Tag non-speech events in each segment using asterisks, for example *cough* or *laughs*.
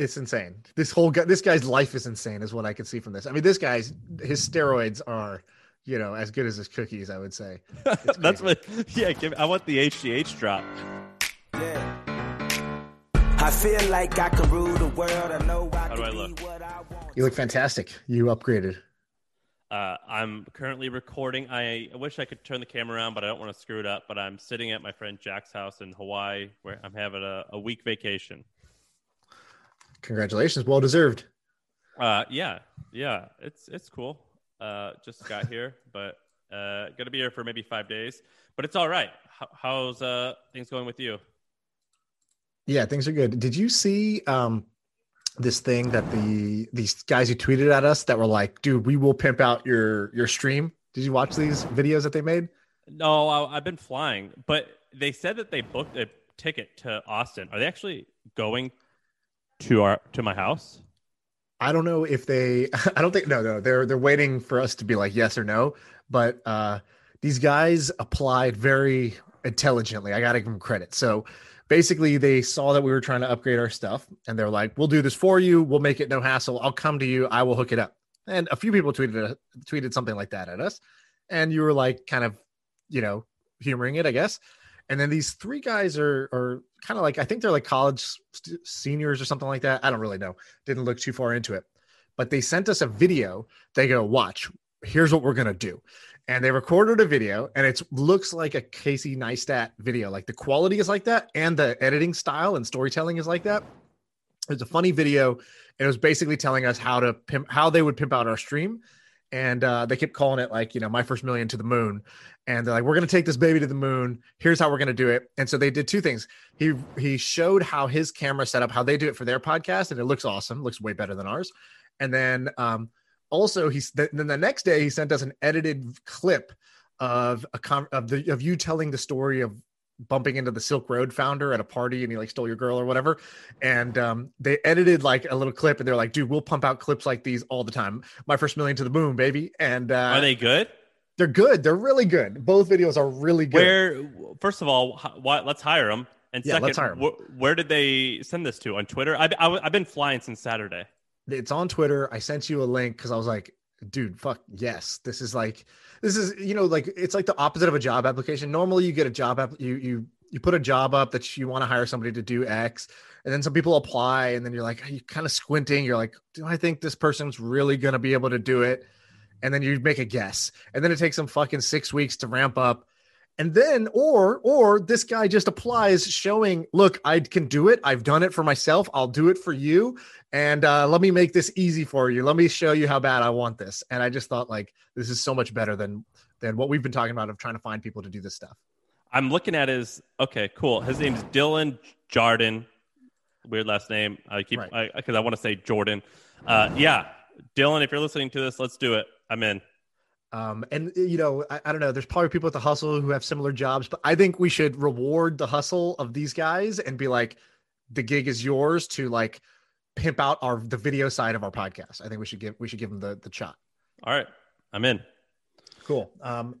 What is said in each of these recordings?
it's insane. This whole guy, this guy's life is insane, is what I can see from this. I mean, this guy's his steroids are, you know, as good as his cookies. I would say. *laughs* That's what. Yeah, give, I want the HGH drop. Yeah. I feel like I can rule the world. I know I How do can I look? what I want. You look fantastic. You upgraded. Uh, I'm currently recording. I wish I could turn the camera around, but I don't want to screw it up. But I'm sitting at my friend Jack's house in Hawaii, where I'm having a, a week vacation. Congratulations. Well deserved. Uh, yeah, yeah, it's it's cool. Uh, just got here, but uh, gonna be here for maybe five days. But it's all right. How, how's uh things going with you? Yeah, things are good. Did you see um this thing that the these guys who tweeted at us that were like, dude, we will pimp out your your stream? Did you watch these videos that they made? No, I, I've been flying, but they said that they booked a ticket to Austin. Are they actually going to our to my house? I don't know if they *laughs* I don't think no no they're they're waiting for us to be like yes or no. But uh these guys applied very intelligently. I got to give them credit. So basically they saw that we were trying to upgrade our stuff and they're like we'll do this for you. We'll make it no hassle. I'll come to you. I will hook it up. And a few people tweeted tweeted something like that at us. And you were like kind of you know humoring it I guess and then these three guys are are kind of like I think they're like college st- seniors or something like that. I don't really know. Didn't look too far into it, but they sent us a video. They go, "Watch, here's what we're gonna do," and they recorded a video, and it looks like a Casey Neistat video. Like the quality is like that, and the editing style and storytelling is like that. It's a funny video, and it was basically telling us how to pimp, how they would pimp out our stream. And uh, they kept calling it like, you know, my first million to the moon and they're like we're going to take this baby to the moon. Here's how we're going to do it. And so they did two things. He he showed how his camera set up how they do it for their podcast and it looks awesome looks way better than ours. And then um also he's then the next day he sent us an edited clip of a con- of the of you telling the story of bumping into the silk road founder at a party and he like stole your girl or whatever and um they edited like a little clip and they're like dude we'll pump out clips like these all the time my first million to the moon baby and uh Are they good? they're good. They're really good. Both videos are really good. Where, first of all, why, let's hire them. And Yeah, second, let's hire 'em. wh- where did they send this to? On Twitter? I, I, I've been flying since Saturday. It's on Twitter. I sent you a link because I was like, dude, fuck yes. This is like, this is you know like it's like the opposite of a job application. Normally, you get a job app, you you you put a job up that you want to hire somebody to do X, and then some people apply, and then you're like, you kind of squinting. You're like, do I think this person's really gonna be able to do it? And then you make a guess, and then it takes them fucking six weeks to ramp up. And then, or, or this guy just applies showing, look, I can do it. I've done it for myself. I'll do it for you. And uh, let me make this easy for you. Let me show you how bad I want this. And I just thought, like, this is so much better than than what we've been talking about of trying to find people to do this stuff. I'm looking at his. Okay, cool. His name's Dylan Jardon. Weird last name. I keep Right. because I, want to say Jordan. Uh, yeah, Dylan. If you're listening to this, let's do it. I'm in. Um, and you know, I, I don't know. There's probably people at the hustle who have similar jobs, but I think we should reward the hustle of these guys and be like, the gig is yours to like pimp out our the video side of our podcast. I think we should give we should give them the the shot. All right, I'm in. Cool. Um,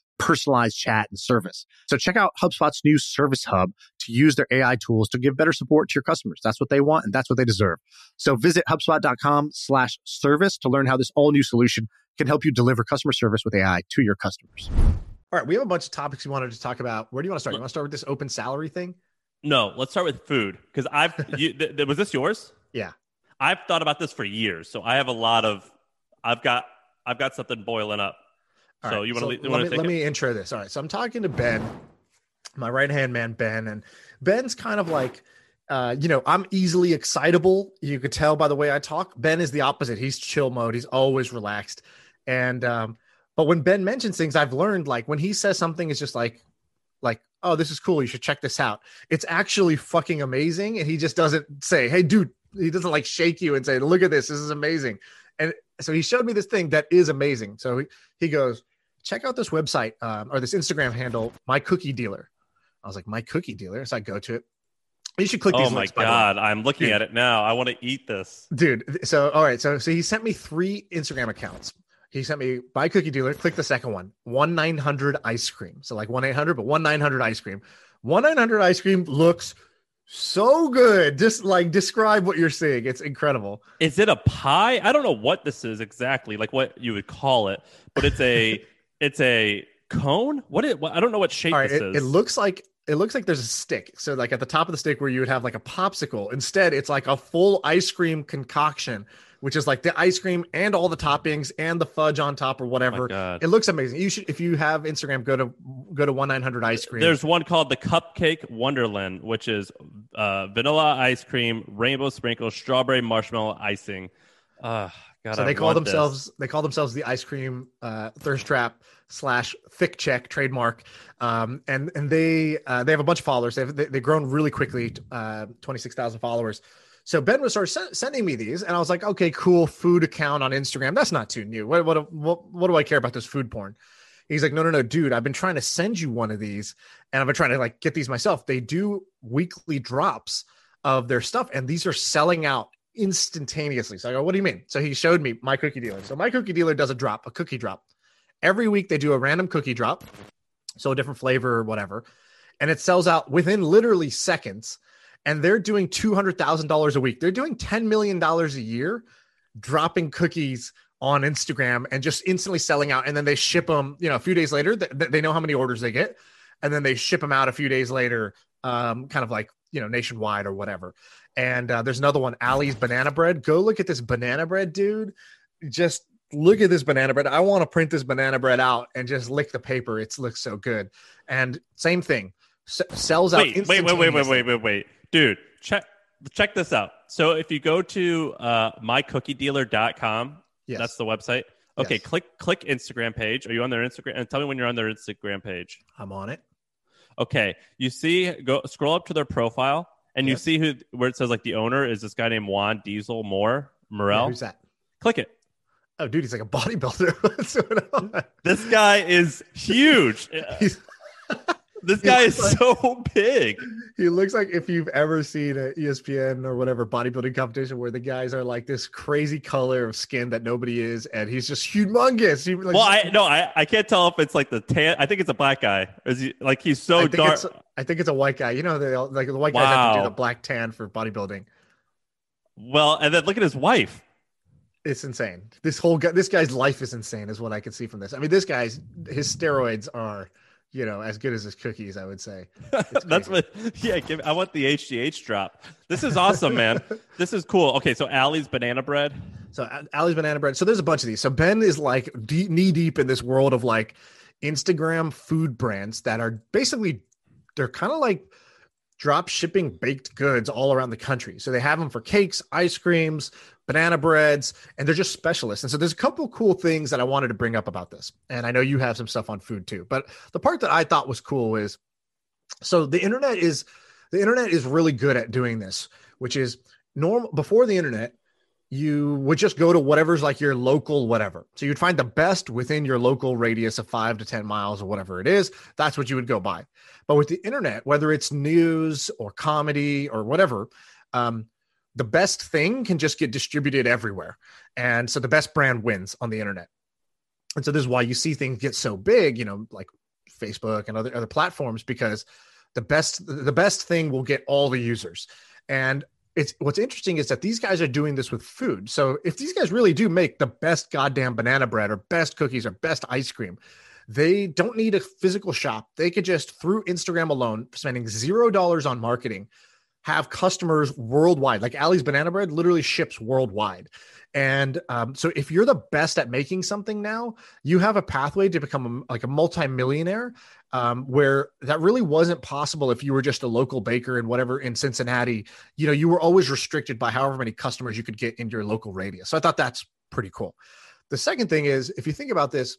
personalized chat and service. So check out HubSpot's new Service Hub to use their AI tools to give better support to your customers. That's what they want and that's what they deserve. So visit HubSpot.com slash service to learn how this all new solution can help you deliver customer service with AI to your customers. All right, we have a bunch of topics we wanted to talk about. Where do you want to start? You want to start with this open salary thing? No, let's start with food because I've. *laughs* you, th- th- was this yours? Yeah. I've thought about this for years, so I have a lot of. I've got. I've got something boiling up. All so right, you want to? let me let me intro this. All right, so I'm talking to Ben, my right hand man Ben, and Ben's kind of like, uh, you know, I'm easily excitable. You could tell by the way I talk. Ben is the opposite. He's chill mode. He's always relaxed, and um, but when Ben mentions things, I've learned like when he says something, it's just like, like, oh, this is cool. You should check this out. It's actually fucking amazing, and he just doesn't say, hey, dude. He doesn't like shake you and say, look at this. This is amazing. And so he showed me this thing that is amazing. So he, he goes, check out this website um, or this Instagram handle, my cookie dealer. I was like, my cookie dealer. So I go to it. You should click Oh these my links, by god, I'm looking Dude. at it now. I want to eat this. dude so all right so so he sent me three instagram accounts he sent me my cookie dealer click the second one 1-900 ice cream so like 1-800 but 1-900 ice cream 1-900 ice cream looks so good just like describe what you're seeing it's incredible Is it a pie? I don't know what this is exactly, like what you would call it, but it's a *laughs* it's a cone. What it? I don't know what shape all right this it, is. it looks like it looks like there's a stick so like at the top of the stick where you would have like a popsicle instead it's like a full ice cream concoction which is like the ice cream and all the toppings and the fudge on top or Oh whatever god. It looks amazing. You should, if you have Instagram, go to go to one nine hundred ice cream. There's one called the Cupcake Wonderland, which is uh, vanilla ice cream, rainbow sprinkles, strawberry marshmallow icing. Uh, God, so I they call want this. themselves they call themselves the ice cream uh, thirst trap slash thick check trademark. Um, and and they uh, they have a bunch of followers. They've they, they've grown really quickly, uh, twenty six thousand followers. So Ben was started sen- sending me these, and I was like, okay, cool, food account on Instagram. That's not too new. What what what, what do I care about this food porn? He's like, no, no, no, dude. I've been trying to send you one of these, and I've been trying to like get these myself. They do weekly drops of their stuff, and these are selling out instantaneously. So I go, what do you mean? So he showed me my cookie dealer. So my cookie dealer does a drop, a cookie drop. Every week they do a random cookie drop, so a different flavor or whatever, and it sells out within literally seconds. And they're doing two hundred thousand dollars a week. They're doing ten million dollars a year, dropping cookies on Instagram and just instantly selling out. And then they ship them. You know, a few days later, th- they know how many orders they get, and then they ship them out a few days later, um, kind of like you know nationwide or whatever. And uh, there's another one, Allie's banana bread. Go look at this banana bread, dude. Just look at this banana bread. I want to print this banana bread out and just lick the paper. It looks so good. And same thing, s- sells out. Wait, wait, wait, wait, wait, wait, wait, wait, dude. Check check this out. So if you go to uh, mycookiedealer.com, Yes. that's the website. Okay, Yes. click click Instagram page. Are you on their Instagram? And tell me when you're on their Instagram page. I'm on it. Okay, you see, go scroll up to their profile, and you see who where it says like the owner is this guy named Juan Diesel Moore Yeah, Morel. who's that? Click it. Oh, dude, he's like a bodybuilder. *laughs* What's going on? This guy is huge. *laughs* This guy is looks so big. he looks like if you've ever seen an ESPN or whatever bodybuilding competition where the guys are like this crazy color of skin that nobody is, and he's just humongous. He, like, Well, I no, I, I can't tell if it's like the tan. I think it's a black guy. Is he like he's so I dark? I think it's a white guy. You know, they all, like the white guys have to do the black tan for bodybuilding. Well, and then look at his wife. It's insane. This whole guy, this guy's life is insane, is what I can see from this. I mean, this guy's his steroids are, you know, as good as his cookies. I would say. *laughs* That's what. Yeah, give, I want the HGH drop. This is awesome, man. *laughs* this is cool. Okay, so Allie's banana bread. So Allie's banana bread. So there's a bunch of these. So Ben is like deep, knee deep in this world of like Instagram food brands that are basically they're kind of like drop shipping baked goods all around the country. So they have them for cakes, ice creams, banana breads, and they're just specialists. And so there's a couple cool things that I wanted to bring up about this. And I know you have some stuff on food too. But the part that I thought was cool is so the internet is the internet is really good at doing this, which is normal before the internet you would just go to whatever's like your local whatever. So you'd find the best within your local radius of five to 10 miles or whatever it is. That's what you would go by. But with the internet, whether it's news or comedy or whatever, um, the best thing can just get distributed everywhere. And so the best brand wins on the internet. And so this is why you see things get so big, you know, like Facebook and other other platforms, because the best the best thing will get all the users. And it's what's interesting is that these guys are doing this with food. So if these guys really do make the best goddamn banana bread or best cookies or best ice cream, they don't need a physical shop. They could just through Instagram alone, spending zero dollars on marketing, have customers worldwide. Like Allie's banana bread literally ships worldwide. And um, so if you're the best at making something now, you have a pathway to become a, like a multimillionaire um, where that really wasn't possible if you were just a local baker and whatever in Cincinnati. You know, you were always restricted by however many customers you could get in your local radius. So I thought that's pretty cool. The second thing is, if you think about this,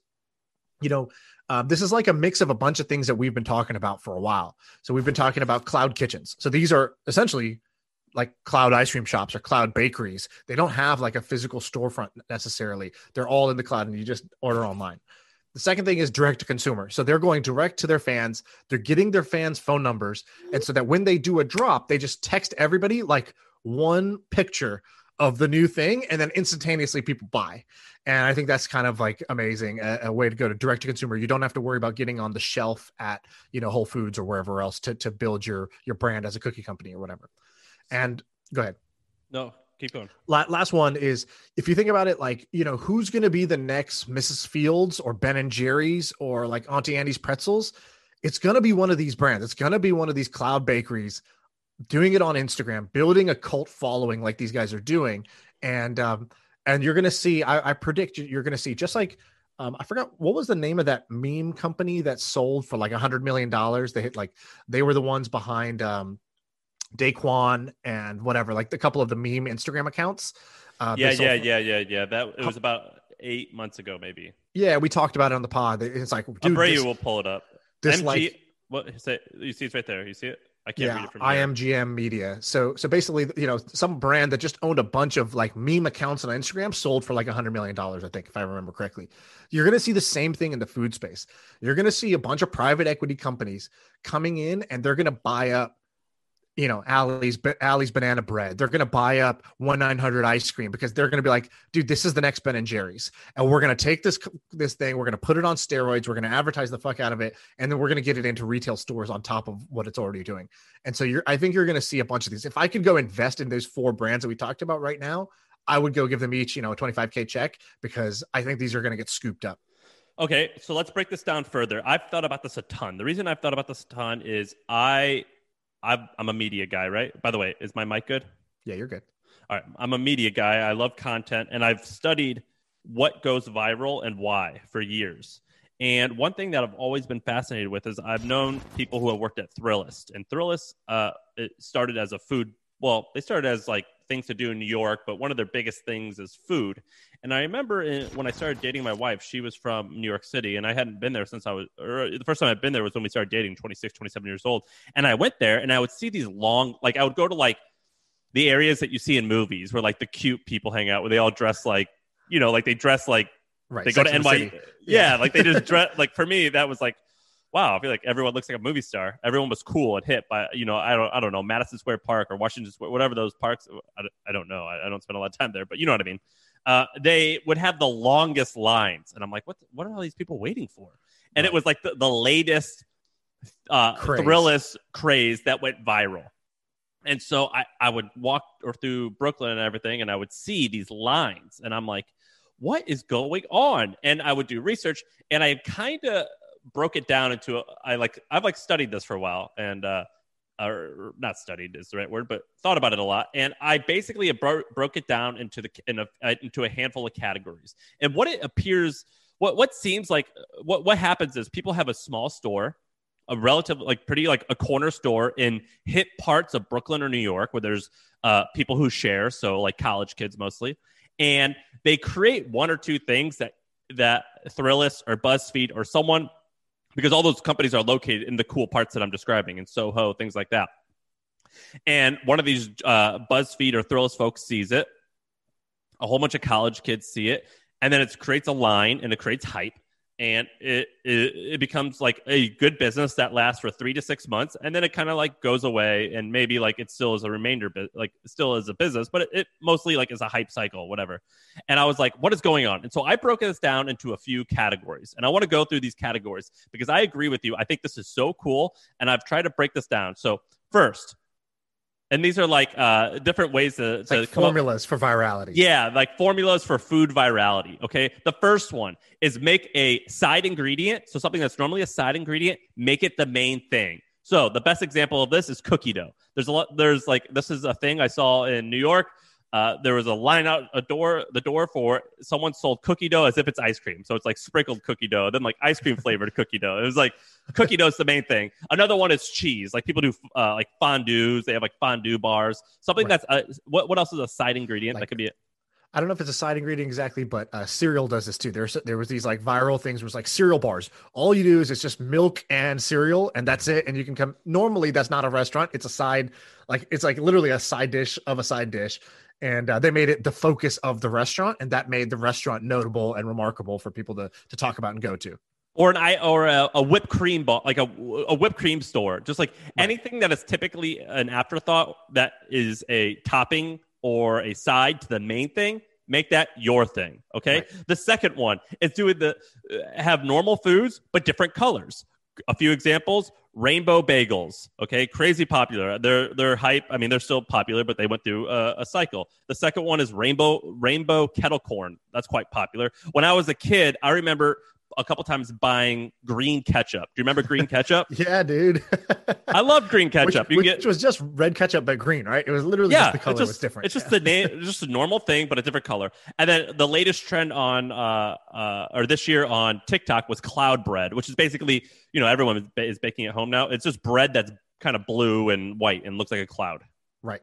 you know, uh, this is like a mix of a bunch of things that we've been talking about for a while. So we've been talking about cloud kitchens. So these are essentially like cloud ice cream shops or cloud bakeries. They don't have like a physical storefront necessarily. They're all in the cloud and you just order online. The second thing is direct to consumer. So they're going direct to their fans. They're getting their fans' phone numbers. And so that when they do a drop, they just text everybody like one picture of the new thing and then instantaneously people buy. And I think that's kind of like amazing a, a way to go to direct to consumer. You don't have to worry about getting on the shelf at, you know, Whole Foods or wherever else to, to build your your brand as a cookie company or whatever. And go ahead. No, keep going. last one is if you think about it, like you know, who's going to be the next Mrs. Fields or Ben and Jerry's or like Auntie Anne's Pretzels? It's going to be one of these brands. It's going to be one of these cloud bakeries doing it on Instagram, building a cult following like these guys are doing, and um, and you're going to see. I, I predict you're going to see just like. Um, I forgot what was the name of that meme company that sold for like a hundred million dollars. They hit like they were the ones behind um, Daquan and whatever, like a couple of the meme Instagram accounts. Uh, yeah, yeah, for- yeah, yeah, yeah. That it was about eight months ago, maybe. Yeah, we talked about it on the pod. It's like, dude, Abreu this, will pull it up. This MG, like, what? Say, you see it's right there. You see it? I can't yeah, read it from here. IMGN Media. So, so basically, you know, some brand that just owned a bunch of like meme accounts on Instagram sold for like a hundred million dollars, I think, if I remember correctly. You're going to see the same thing in the food space. You're going to see a bunch of private equity companies coming in, and they're going to buy up you know, Allie's Allie's banana bread. They're gonna buy up one nine hundred ice cream because they're gonna be like, dude, this is the next Ben and Jerry's, and we're gonna take this this thing, we're gonna put it on steroids, we're gonna advertise the fuck out of it, and then we're gonna get it into retail stores on top of what it's already doing. And so you're, I think you're gonna see a bunch of these. If I could go invest in those four brands that we talked about right now, I would go give them each, you know, a twenty five k check because I think these are gonna get scooped up. Okay, so let's break this down further. I've thought about this a ton. The reason I've thought about this a ton is I i am a media guy, right? By the way, is my mic good? Yeah, you're good. All right. I'm a media guy. I love content and I've studied what goes viral and why for years. And one thing that I've always been fascinated with is I've known people who have worked at Thrillist, and Thrillist uh, it started as a food. Well, they started as like things to do in New York, but one of their biggest things is food. And I remember in, when I started dating my wife, she was from New York City, and I hadn't been there since I was, or uh, the first time I'd been there was when we started dating, 26, 27 years old. And I went there and I would see these long, like, I would go to like the areas that you see in movies where like the cute people hang out, where they all dress like, you know, like they dress like, right, they go to NY. Yeah, yeah, like they just *laughs* dress, like for me, that was like, wow, I feel like everyone looks like a movie star. Everyone was cool and hip by, you know, I don't, I don't know, Madison Square Park or Washington Square, whatever those parks. I, I don't know. I, I, don't spend a lot of time there, but you know what I mean. Uh, they would have the longest lines, and I'm like, what? What are all these people waiting for? And right. it was like the, the latest uh, craze. Thrillist craze that went viral. And so I, I would walk or through Brooklyn and everything, and I would see these lines, and I'm like, what is going on? And I would do research, and I kind of broke it down into a, I like I've like studied this for a while and uh or not studied is the right word, but thought about it a lot. And I basically bro- broke it down into the in a, uh, into a handful of categories. And what it appears, what what seems like, what what happens is people have a small store, a relative like pretty like a corner store in hip parts of Brooklyn or New York where there's uh, people who share, so like college kids mostly, and they create one or two things that that Thrillist or BuzzFeed or someone because all those companies are located in the cool parts that I'm describing in Soho, things like that. And one of these uh, BuzzFeed or Thrillist folks sees it. A whole bunch of college kids see it, and then it creates a line and it creates hype and it, it, it becomes like a good business that lasts for three to six months and then it kind of like goes away and maybe like it still is a remainder but like still is a business but it, it, mostly like is a hype cycle whatever. And i was like what is going on? And so i broke this down into a few categories and i want to go through these categories because i agree with you. I think this is so cool and i've tried to break this down. So first and these are like uh, different ways to, to like formulas up. for virality. Yeah, like formulas for food virality. Okay, the first one is make a side ingredient, so something that's normally a side ingredient, make it the main thing. So the best example of this is cookie dough. There's a lot. There's like this is a thing I saw in New York. Uh, there was a line out a door the door for someone sold cookie dough as if it's ice cream so it's like sprinkled cookie dough then like ice cream flavored *laughs* cookie dough it was like cookie dough is the main thing another one is cheese like people do uh, like fondues they have like fondue bars something right. that's uh, what, what else is a side ingredient like, that could be it I don't know if it's a side ingredient exactly, but uh, cereal does this too. There's there was these like viral things where it's like cereal bars. All you do is it's just milk and cereal, and that's it. And you can come. Normally, that's not a restaurant. It's a side, like it's like literally a side dish of a side dish and uh, they made it the focus of the restaurant, and that made the restaurant notable and remarkable for people to to talk about and go to. or an i or a, a whipped cream ball like a, a whipped cream store just like anything that is typically an afterthought that is a topping or a side to the main thing make that your thing okay Right. the second one is doing the have normal foods but different colors a few examples rainbow bagels okay? Crazy popular. They're they're hype. I mean they're still popular but they went through a, a cycle. The second one is rainbow rainbow kettle corn that's quite popular. When i was a kid i remember a couple times buying green ketchup do you remember green ketchup *laughs* Yeah, dude. i love green which, ketchup you which get was just red ketchup but green, right? It was literally yeah, just the color just, was different. It's just Yeah. the name, just a normal thing, but a different color. And then the latest trend on, uh, uh, or this year on TikTok was cloud bread, which is basically, you know, everyone is baking at home now. It's just bread that's kind of blue and white and looks like a cloud. right.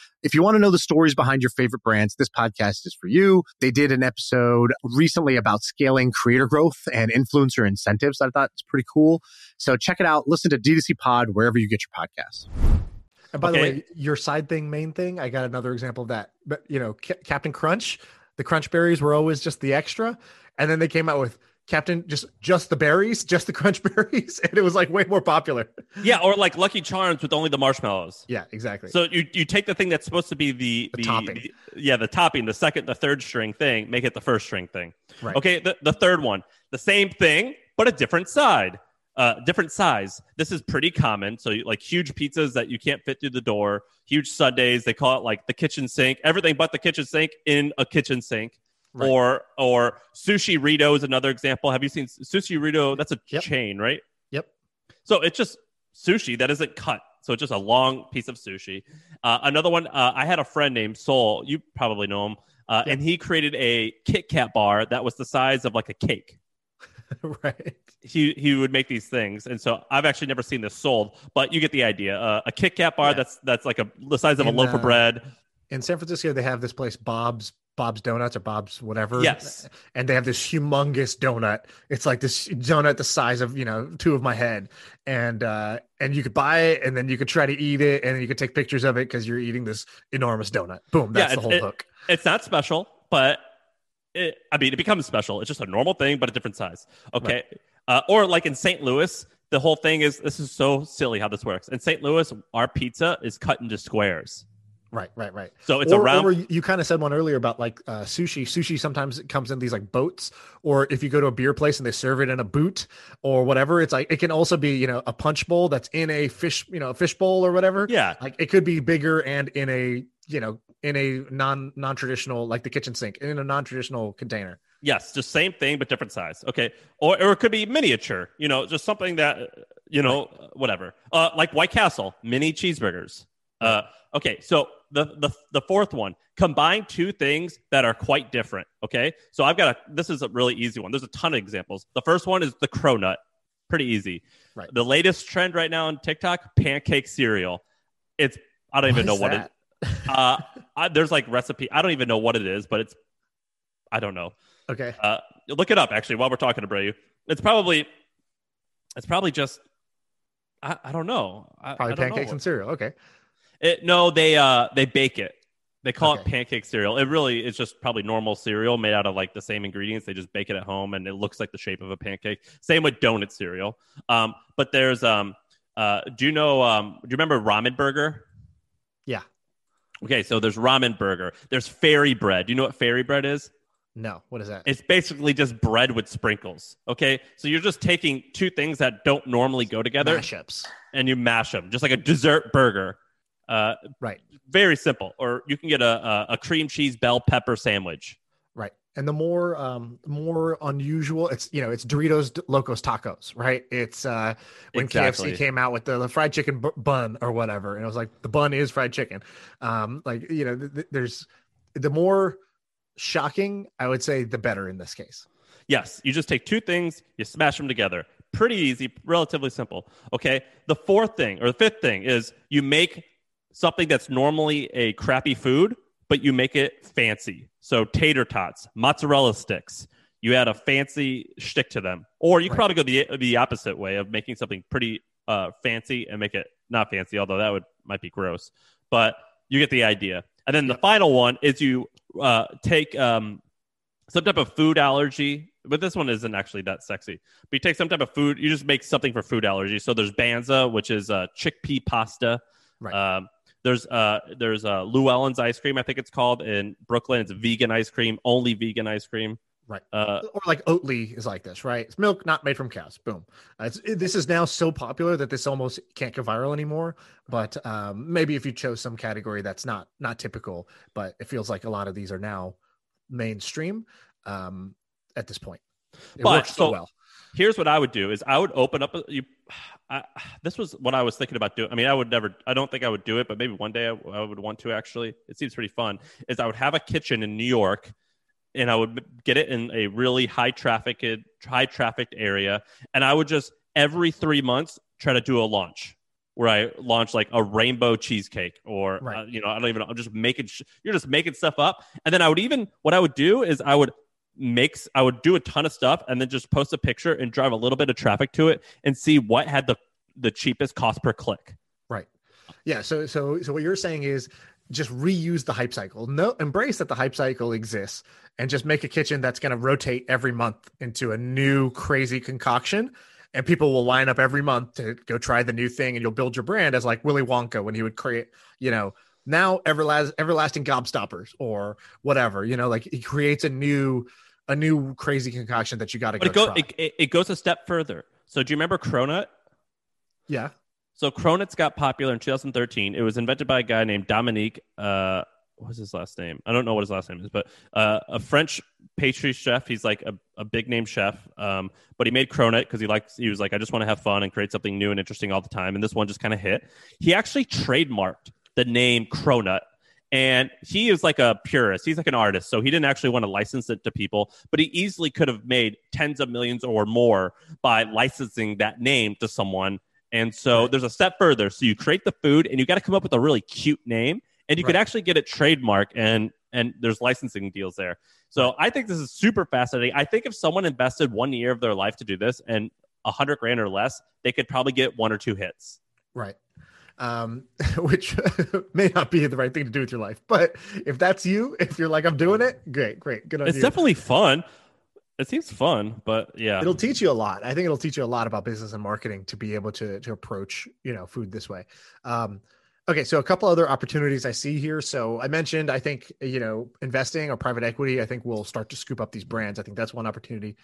If you want to know the stories behind your favorite brands, this podcast is for you. They did an episode recently about scaling creator growth and influencer incentives. I thought it's pretty cool. So check it out. Listen to D2C Pod wherever you get your podcasts. And by Okay. the way, your side thing, main thing, I got another example of that. But you know, Ca- Captain Crunch, the crunch berries were always just the extra, and then they came out with Captain just just the berries, just the crunch *laughs* berries, and it was like way more popular. Yeah. Or like Lucky Charms with only the marshmallows. Yeah, exactly. So you, you take the thing that's supposed to be the, The topping. the- yeah, the topping, the second, the third string thing, make it the first string thing. Right. Okay, the, the third one, the same thing, but a different side, uh, different size. This is pretty common. So, you- like huge pizzas that you can't fit through the door, huge sundaes. They call it like the kitchen sink, everything but the kitchen sink in a kitchen sink. Right. Or or Sushirrito is another example. Have you seen Sushirrito? That's a Yep. chain, right? Yep. So it's just sushi that isn't cut. So it's just a long piece of sushi. Uh, another one, uh, I had a friend named Soul. You probably know him. Uh, And he created a Kit Kat bar that was the size of like a cake. *laughs* right. He he would make these things, and so I've actually never seen this sold, but you get the idea. Uh, a Kit Kat bar Yeah. that's that's like a the size of In, a loaf uh, of bread. In San Francisco, they have this place, Bob's Bob's Donuts or Bob's whatever. Yes. And they have this humongous donut. It's like this donut the size of, you know, two of my head. And uh and you could buy it and then you could try to eat it and then you could take pictures of it because you're eating this enormous donut. Boom. That's Yeah, the whole it- hook. It's not special, but it, I mean, it becomes special. It's just a normal thing, but a different size. Okay. Uh, or like in St. Louis, the whole thing is this is so silly how this works. In St. Louis, our pizza is cut into squares. Right, right, right. So it's or, around. or you kind of said one earlier about like uh, sushi. Sushi sometimes it comes in these like boats, or if you go to a beer place and they serve it in a boot or whatever, it's like it can also be you know a punch bowl that's in a fish you know a fish bowl or whatever. yeah. like it could be bigger and in a you know in a non non traditional like the kitchen sink in a non traditional container. Yes. Just same thing, but different size. Okay. Or, or it could be miniature, you know, just something that, you know, whatever. Uh, like White Castle, mini cheeseburgers. Uh, okay. So the, the, the fourth one, combine two things that are quite different. Okay. So I've got a, this is a really easy one. There's a ton of examples. The first one is the cronut. Pretty easy. Right. The latest trend right now on TikTok, pancake cereal. It's, I don't even know is what it, that? uh, I, there's like recipe. I don't even know what it is, but it's, I don't know. Okay, Uh, look it up actually while we're talking to you. It's probably, it's probably just, I, I don't know. I, probably I don't pancakes what- and cereal. Okay, It, no, they uh they bake it. They call Okay. it pancake cereal. It really is just probably normal cereal made out of like the same ingredients. They just bake it at home and it looks like the shape of a pancake. Same with donut cereal. Um, but there's um uh do you know um do you remember ramen burger? Yeah. Okay, so there's ramen burger. There's fairy bread. Do you know what fairy bread is? no, what is that? It's basically just bread with sprinkles. Okay, so you're just taking two things that don't normally go together Mashups. and you mash them, just like a dessert burger. Uh, Right, very simple. Or you can get a, a, a cream cheese bell pepper sandwich. right. And the more um more unusual, it's you know it's Doritos Locos Tacos, right? It's uh when Exactly. KFC came out with the, the fried chicken bu- bun or whatever, and it was like the bun is fried chicken. Um, like you know, th- th- there's the more shocking, I would say the better in this case. Yes, you just take two things, you smash them together. Pretty easy, relatively simple. Okay. The fourth thing or the fifth thing is you make something that's normally a crappy food, but you make it fancy. So tater tots, mozzarella sticks. You add a fancy shtick to them, or you could Right. probably go the the opposite way of making something pretty uh, fancy and make it not fancy, although that would might be gross. But you get the idea. And then the final one is you uh, take um, some type of food allergy, but this one isn't actually that sexy. But you take some type of food, you just make something for food allergy. So there's Banza, which is uh, chickpea pasta. Right. Um, there's uh, there's uh, Llewellyn's ice cream, I think it's called in Brooklyn. It's vegan ice cream, only vegan ice cream. Right. Uh, or like Oatly is like this, right? It's milk not made from cows. Boom. Uh, it's, it- this is now so popular that this almost can't go viral anymore. But um, maybe if you chose some category that's not not typical, but it feels like a lot of these are now mainstream um, at this point. It But, works so, so- well. here's what I would do is I would open up a, you I, this was what I was thinking about doing. I mean, I would never I don't think I would do it, but maybe one day I, I would want to actually. It seems pretty fun. Is I would have a kitchen in New York and I would get it in a really high trafficked high trafficked area and I would just every 3 months try to do a launch where I launch like a rainbow cheesecake or Right. uh, you know I don't even know I'm just making sh- you're just making stuff up and then I would even what I would do is I would makes I would do a ton of stuff and then just post a picture and drive a little bit of traffic to it and see what had the the cheapest cost per click. Right. Yeah. So so so what you're saying is just reuse the hype cycle. No, embrace that the hype cycle exists, and just make a kitchen that's going to rotate every month into a new crazy concoction. And people will line up every month to go try the new thing, and you'll build your brand as like Willy Wonka when he would create, you know, now everlast everlasting gobstoppers or whatever. You know, like he creates a new a new crazy concoction that you got to go it, go, try. it, it, it goes a step further. So do you remember Cronut? yeah. So Cronuts got popular in 2013. It was invented by a guy named Dominique. Uh, what's his last name? I don't know what his last name is, but uh, a French pastry chef. He's like a, a big name chef. Um, but he made Cronut because he likes. He was like, I just want to have fun and create something new and interesting all the time. And this one just kind of hit. He actually trademarked the name Cronut. And he is like a purist. He's like an artist. So he didn't actually want to license it to people, but he easily could have made tens of millions or more by licensing that name to someone. And so Right. there's a step further. So you create the food and you got to come up with a really cute name and you could actually get it trademark and and there's licensing deals there. So I think this is super fascinating. I think if someone invested one year of their life to do this and a hundred grand or less, they could probably get one or two hits. Right. Um, *laughs* which *laughs* may not be the right thing to do with your life, but if that's you, if you're like, I'm doing it, great, great, good on It's you. definitely fun. It seems fun, but yeah. It'll teach you a lot. I think it'll teach you a lot about business and marketing to be able to to approach you know food this way. Um, okay, so a couple other opportunities I see here. So I mentioned I think you know investing or private equity. I think will start to scoop up these brands. I think that's one opportunity.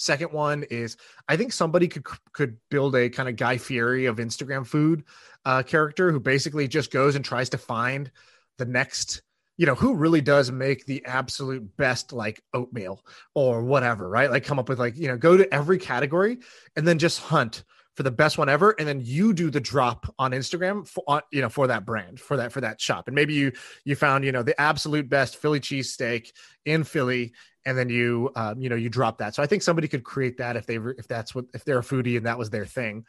Second one is I think somebody could could build a kind of Guy Fieri of Instagram food uh, character who basically just goes and tries to find the next you know who really does make the absolute best like oatmeal or whatever right? Like come up with like you know go to every category and then just hunt for the best one ever and then you do the drop on instagram for on, you know for that brand for that for that shop. And maybe you you found you know the absolute best philly cheesesteak in philly and then you um, you know you drop that. So i think somebody could create that if they if that's what if they're a foodie and that was their thing.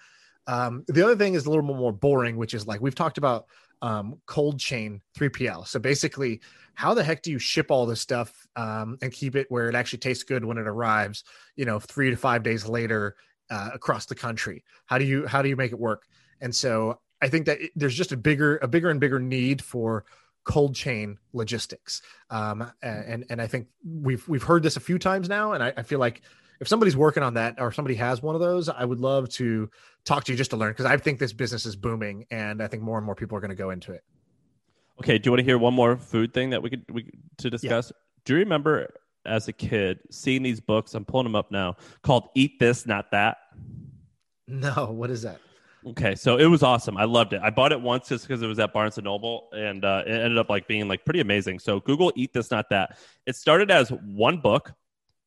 Um, the other thing is a little more boring which is like we've talked about um, cold chain 3pl so basically how the heck do you ship all this stuff um, and keep it where it actually tastes good when it arrives you know three to five days later uh, across the country? How do you how do you make it work? And so i think that it, there's just a bigger a bigger and bigger need for cold chain logistics um, and and i think we've we've heard this a few times now and I, I feel like if somebody's working on that or somebody has one of those i would love to talk to you just to learn because i think this business is booming and i think more and more people are going to go into it Okay, do you want to hear one more food thing that we could we to discuss? Do you remember as a kid seeing these books? I'm pulling them up now called "Eat This, Not That." no what is that Okay, so it was awesome. I loved it. I bought it once just because it was at Barnes and Noble, and uh, it ended up like being like pretty amazing. So Google "Eat This, Not That." It started as one book,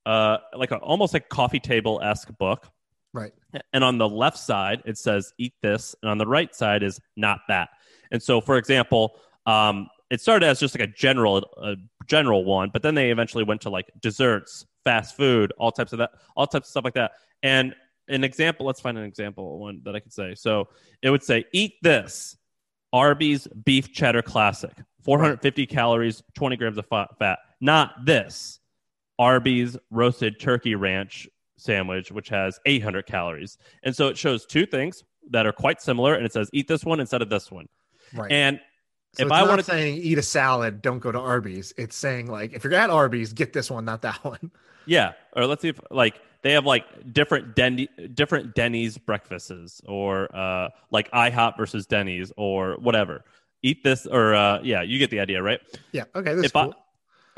uh, like a, almost like coffee table esque book, right and on the left side it says "Eat This," and on the right side is "Not That." And so, for example, um, it started as just like a general a general one, but then they eventually went to like desserts, fast food, all types of that, all types of stuff like that. And an example, let's find an example one that I could say. So it would say, eat this Arby's beef cheddar classic, 450 calories, 20 grams of fat. Not this Arby's roasted turkey ranch sandwich, which has 800 calories. And so it shows two things that are quite similar, and it says, eat this one instead of this one. Right. And So if it's I want to saying eat a salad, don't go to Arby's. It's saying like if you're at Arby's, get this one, not that *laughs* one. Yeah, or let's see if like they have like different Denny, different Denny's breakfasts, or uh, like IHOP versus Denny's, or whatever. Eat this, or uh, yeah, you get the idea, right? Yeah. Okay. That's if I, cool.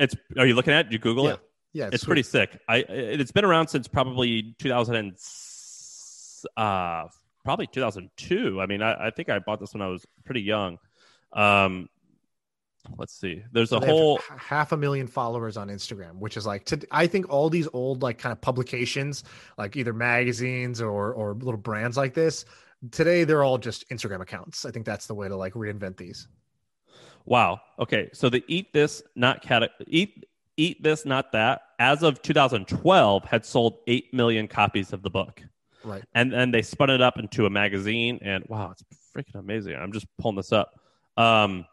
it's are you looking at? it? You Google yeah. it? Yeah. It's sweet. pretty sick. I it's been around since probably 2000 and uh probably 2002. I mean, I, I think I bought this when I was pretty young. Um, let's see. There's a whole half a million followers on Instagram, which is like to, I think all these old like kind of publications, like either magazines or or little brands like this, today they're all just Instagram accounts. I think that's the way to like reinvent these. Wow. Okay. So the eat this not cat eat eat this not that as of 2012 had sold 8 million copies of the book. Right. And then they spun it up into a magazine and wow, it's freaking amazing. I'm just pulling this up. Um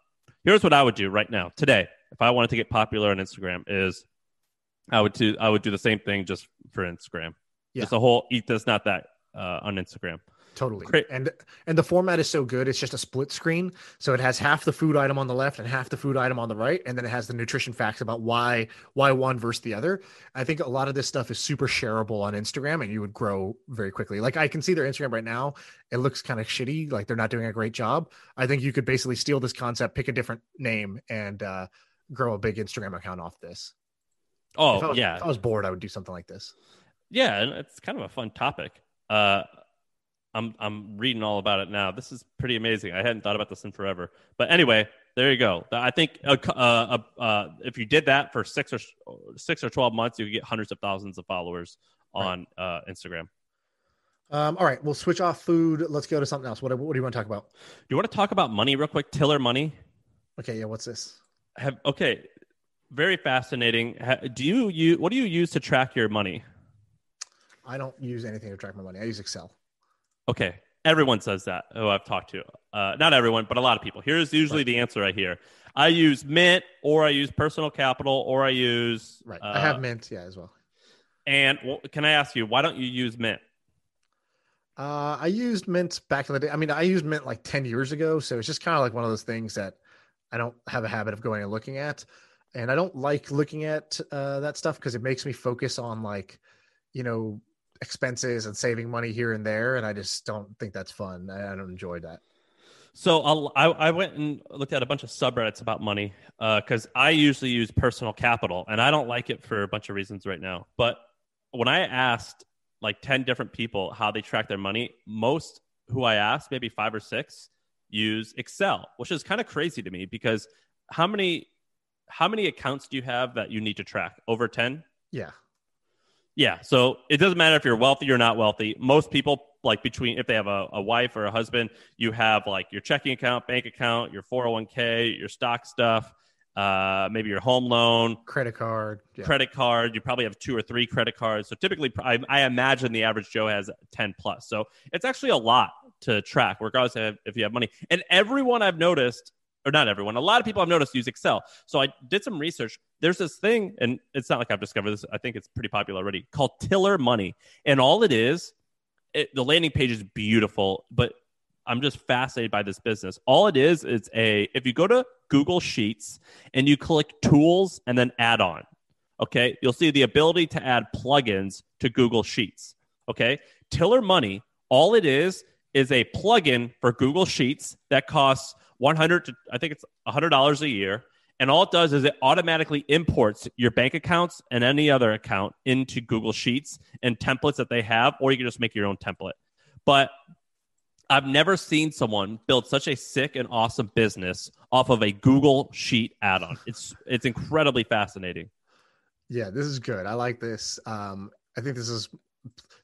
here's what I would do right now today if I wanted to get popular on Instagram is I would do I would do the same thing just for Instagram. Yeah. Just a whole eat this not that uh, on Instagram. Totally. Great. And and the format is so good. It's just a split screen. So it has half the food item on the left and half the food item on the right. And then it has the nutrition facts about why why one versus the other. I think a lot of this stuff is super shareable on Instagram and you would grow very quickly. Like I can see their Instagram right now. It looks kind of shitty, like they're not doing a great job. I think you could basically steal this concept, pick a different name, and uh grow a big Instagram account off this. If I Oh was, yeah, If I was bored, I would do something like this. Yeah, and it's kind of a fun topic. Uh, I'm I'm reading all about it now. This is pretty amazing. I hadn't thought about this in forever. But anyway, there you go. I think uh, uh, uh, if you did that for six or six or twelve months, you could get hundreds of thousands of followers on uh, Instagram. Um, all right, we'll switch off food. Let's go to something else. What, what do you want to talk about? Do you want to talk about money real quick? Tiller money. Okay, yeah, what's this? Have okay, very fascinating. Do you you what do you use to track your money? I don't use anything to track my money. I use Excel. Okay. Everyone says that who I've talked to. Uh, not everyone, but a lot of people. Here's usually Right. the answer I hear. I use Mint or I use Personal Capital or I use. Right. uh, I have Mint, yeah, as well. And well, can I ask you, why don't you use Mint? Uh, I used Mint back in the day. I mean, I used Mint like 10 years ago. So it's just kind of like one of those things that I don't have a habit of going and looking at. And I don't like looking at uh, that stuff because it makes me focus on like, you know, expenses and saving money here and there. And I just don't think that's fun. I, I don't enjoy that. So I'll, I, I went and looked at a bunch of subreddits about money uh, because I usually use Personal Capital and I don't like it for a bunch of reasons right now. But when I asked like 10 different people how they track their money, most who I asked, maybe five or six, use Excel, which is kind of crazy to me because how many how many accounts do you have that you need to track? Over 10? Yeah. Yeah. So it doesn't matter if you're wealthy or not wealthy. Most people, like between if they have a, a wife or a husband, you have like your checking account, bank account, your 401k, your stock stuff, uh, maybe your home loan, Credit card. Yeah. credit card. You probably have two or three credit cards. So typically, I, I imagine the average Joe has 10 plus. So it's actually a lot to track, regardless of if you have money. And everyone I've noticed, or not everyone, a lot of people I've noticed use Excel. So I did some research. There's this thing, and it's not like I've discovered this. I think it's pretty popular already, called Tiller Money. And all it is, it, the landing page is beautiful, but I'm just fascinated by this business. All it is, it's a if you go to Google Sheets and you click Tools and then Add on, okay, you'll see the ability to add plugins to Google Sheets. Okay, Tiller Money, all it is is a plugin for Google Sheets that costs 100 to I think it's $100 a year. And all it does is it automatically imports your bank accounts and any other account into Google Sheets and templates that they have, or you can just make your own template. But I've never seen someone build such a sick and awesome business off of a Google Sheet add-on. It's it's incredibly fascinating. Yeah, this is good. I like this. Um, I think this is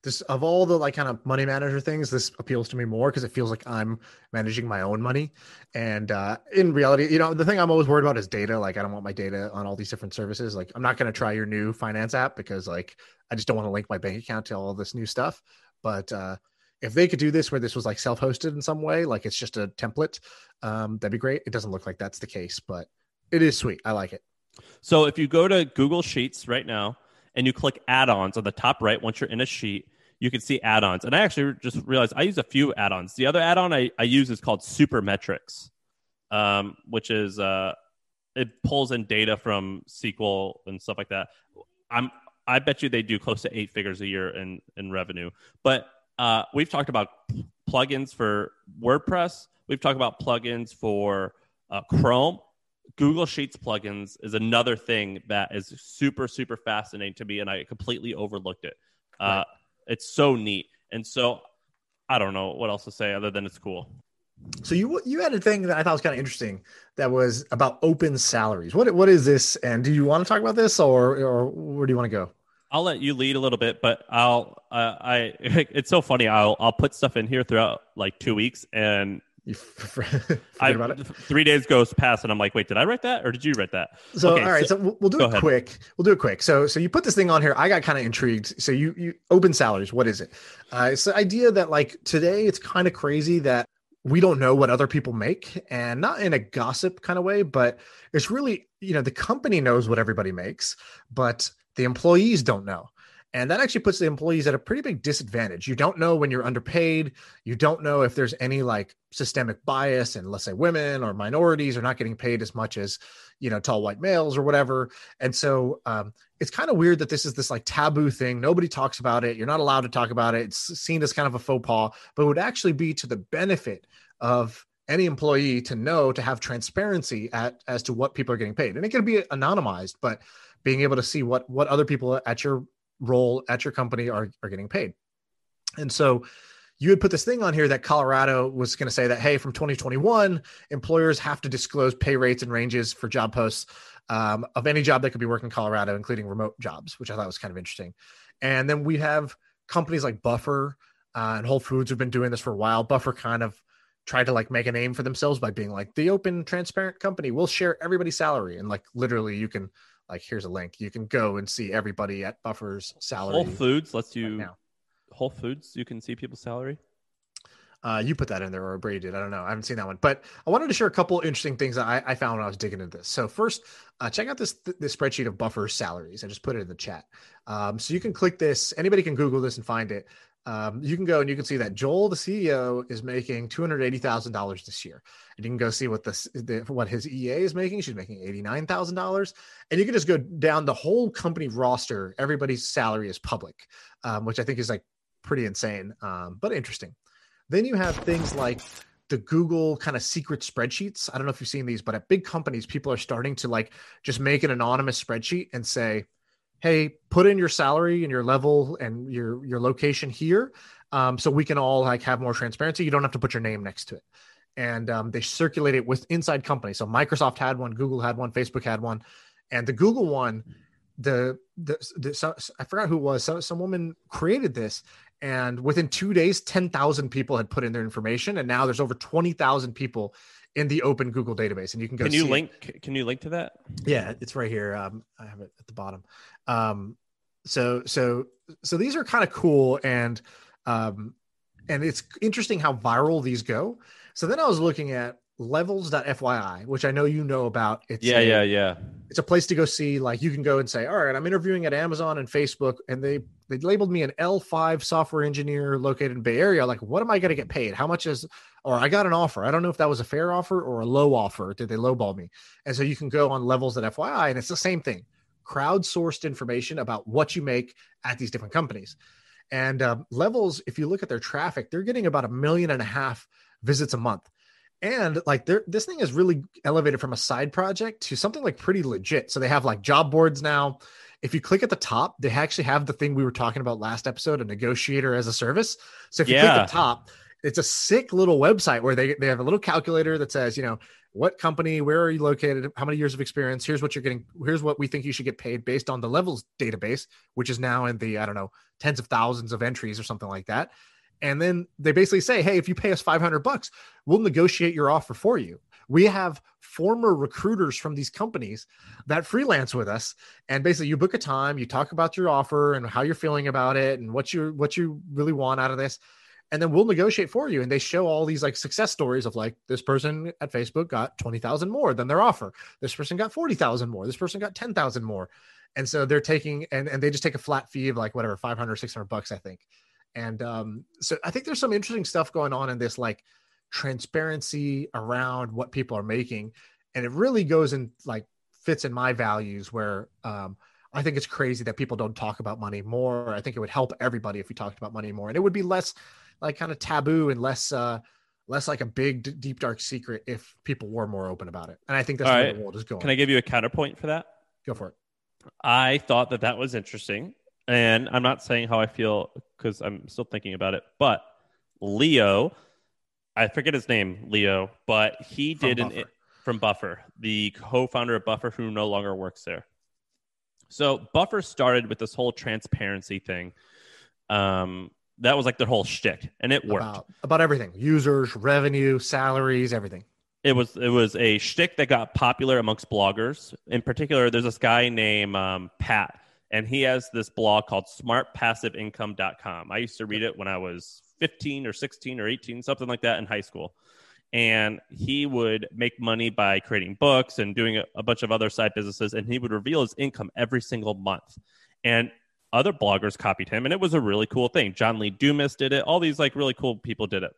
this of all the like kind of money manager things, this appeals to me more because it feels like I'm managing my own money. And uh, in reality, you know, the thing I'm always worried about is data. Like, I don't want my data on all these different services. Like, I'm not going to try your new finance app because like I just don't want to link my bank account to all this new stuff. But uh, if they could do this where this was like self-hosted in some way, like it's just a template, um, that'd be great. It doesn't look like that's the case, but it is sweet. I like it. So if you go to Google Sheets right now and you click add-ons on the top right, once you're in a sheet, you can see add-ons. And I actually just realized I use a few add-ons. The other add-on I, I use is called Supermetrics, um, which is uh, it pulls in data from SQL and stuff like that. I'm I bet you they do close to eight figures a year in in revenue. But uh, we've talked about plugins for WordPress. We've talked about plugins for uh, Chrome. Google Sheets plugins is another thing that is super super fascinating to me, and I completely overlooked it. Uh, right. It's so neat, and so I don't know what else to say other than it's cool. So you you had a thing that I thought was kind of interesting that was about open salaries. What what is this? And do you want to talk about this, or or where do you want to go? I'll let you lead a little bit, but I'll uh, I *laughs* it's so funny. I'll I'll put stuff in here throughout like two weeks, and you *laughs* I, about it. Three days goes past, and I'm like, wait, did I write that, or did you write that? So okay, all right, so, so we'll, do it ahead. quick. We'll do it quick. So so you put this thing on here. I got kind of intrigued. So you you open salaries. What is it? Uh, it's the idea that like today it's kind of crazy that we don't know what other people make and not in a gossip kind of way but it's really you know the company knows what everybody makes but the employees don't know. And that actually puts the employees at a pretty big disadvantage. You don't know when you're underpaid. You don't know if there's any like systemic bias and let's say women or minorities are not getting paid as much as, you know, tall white males or whatever. And so um, it's kind of weird that this is this like taboo thing. Nobody talks about it. You're not allowed to talk about it. It's seen as kind of a faux pas, but it would actually be to the benefit of any employee to know to have transparency at as to what people are getting paid. And it can be anonymized, but being able to see what what other people at your role at your company are are getting paid. And so you had put this thing on here that Colorado was going to say that hey, from 2021, employers have to disclose pay rates and ranges for job posts um, of any job that could be working in Colorado, including remote jobs, which I thought was kind of interesting. And then we have companies like Buffer uh, and Whole Foods have been doing this for a while. Buffer kind of tried to like make a name for themselves by being like the open, transparent company. We'll share everybody's salary, and like literally, you can like here's a link you can go and see everybody at buffer's salary whole foods lets you right whole foods you can see people's salary uh, you put that in there or Brady did. I don't know. I haven't seen that one, but I wanted to share a couple interesting things that I, I found when I was digging into this. So first, uh, check out this this spreadsheet of Buffer's salaries. I just put it in the chat. Um, so you can click this. Anybody can Google this and find it um, you can go and you can see that Joel, the CEO, is making two hundred eighty thousand dollars this year, and you can go see what the, what his EA is making. She's making eighty nine thousand dollars, and you can just go down the whole company roster. Everybody's salary is public, um, which I think is like pretty insane, um, but interesting. Then you have things like the Google kind of secret spreadsheets. I don't know if you've seen these, but at big companies, people are starting to like just make an anonymous spreadsheet and say hey, put in your salary and your level and your your location here, um, so we can all like have more transparency. You don't have to put your name next to it. And um, they circulate it with inside companies. So Microsoft had one, Google had one, Facebook had one, and the Google one, the the, the so, I forgot who it was. So, some woman created this, and within two days, ten thousand people had put in their information, and now there's over twenty thousand people in the open Google database, and you can go. Can you link? It. Can you link to that? Yeah, it's right here. Um, I have it at the bottom. Um, so so so these are kind of cool, and um, and it's interesting how viral these go. So then I was looking at levels.fyi, which I know you know about. It's yeah, a, yeah, yeah. It's a place to go see, like you can go and say, all right, I'm interviewing at Amazon and Facebook, and they they labeled me an L5 software engineer located in Bay Area. Like, what am I going to get paid? How much is or I got an offer. I don't know if that was a fair offer or a low offer. Did they lowball me? And so you can go on levels.fyi, and it's the same thing. Crowdsourced information about what you make at these different companies. And um, levels, if you look at their traffic, they're getting about a million and a half visits a month and like this thing is really elevated from a side project to something like pretty legit so they have like job boards now if you click at the top they actually have the thing we were talking about last episode a negotiator as a service so if you yeah. click the top it's a sick little website where they, they have a little calculator that says you know what company, where are you located, how many years of experience, here's what you're getting, here's what we think you should get paid based on the levels database, which is now in the, I don't know, tens of thousands of entries or something like that. And then they basically say, hey, if you pay us 500 bucks, we'll negotiate your offer for you. We have former recruiters from these companies that freelance with us, and basically you book a time, you talk about your offer and how you're feeling about it, and what you what you really want out of this, and then we'll negotiate for you. And they show all these like success stories of like this person at Facebook got twenty thousand more than their offer. This person got forty thousand more. This person got ten thousand more. And so they're taking and and they just take a flat fee of like whatever 500 600 bucks I think. And um, so I think there's some interesting stuff going on in this like transparency around what people are making. And it really goes in like fits in my values where um, i think it's crazy that people don't talk about money more. I think it would help everybody if we talked about money more. And it would be less like kind of taboo and less uh less like a big deep dark secret if people were more open about it. And i think that's All where right. the world is going. Can I give you a counterpoint for that? go for it. I thought that that was interesting, and I'm not saying how I feel because I'm still thinking about it. But Leo, I forget his name, Leo, but he From did an from Buffer, the co-founder of Buffer, who no longer works there. So Buffer started with this whole transparency thing. Um, that was like their whole shtick, and it worked. about about everything users revenue salaries everything it was it was a shtick that got popular amongst bloggers. In particular, there's this guy named um, Pat, and he has this blog called smartpassiveincome.com. I used to read it when I was 15 or 16 or 18, something like that in high school. And he would make money by creating books and doing a, bunch of other side businesses, and he would reveal his income every single month. And other bloggers copied him, and it was a really cool thing. John Lee Dumas did it. All these like really cool people did it.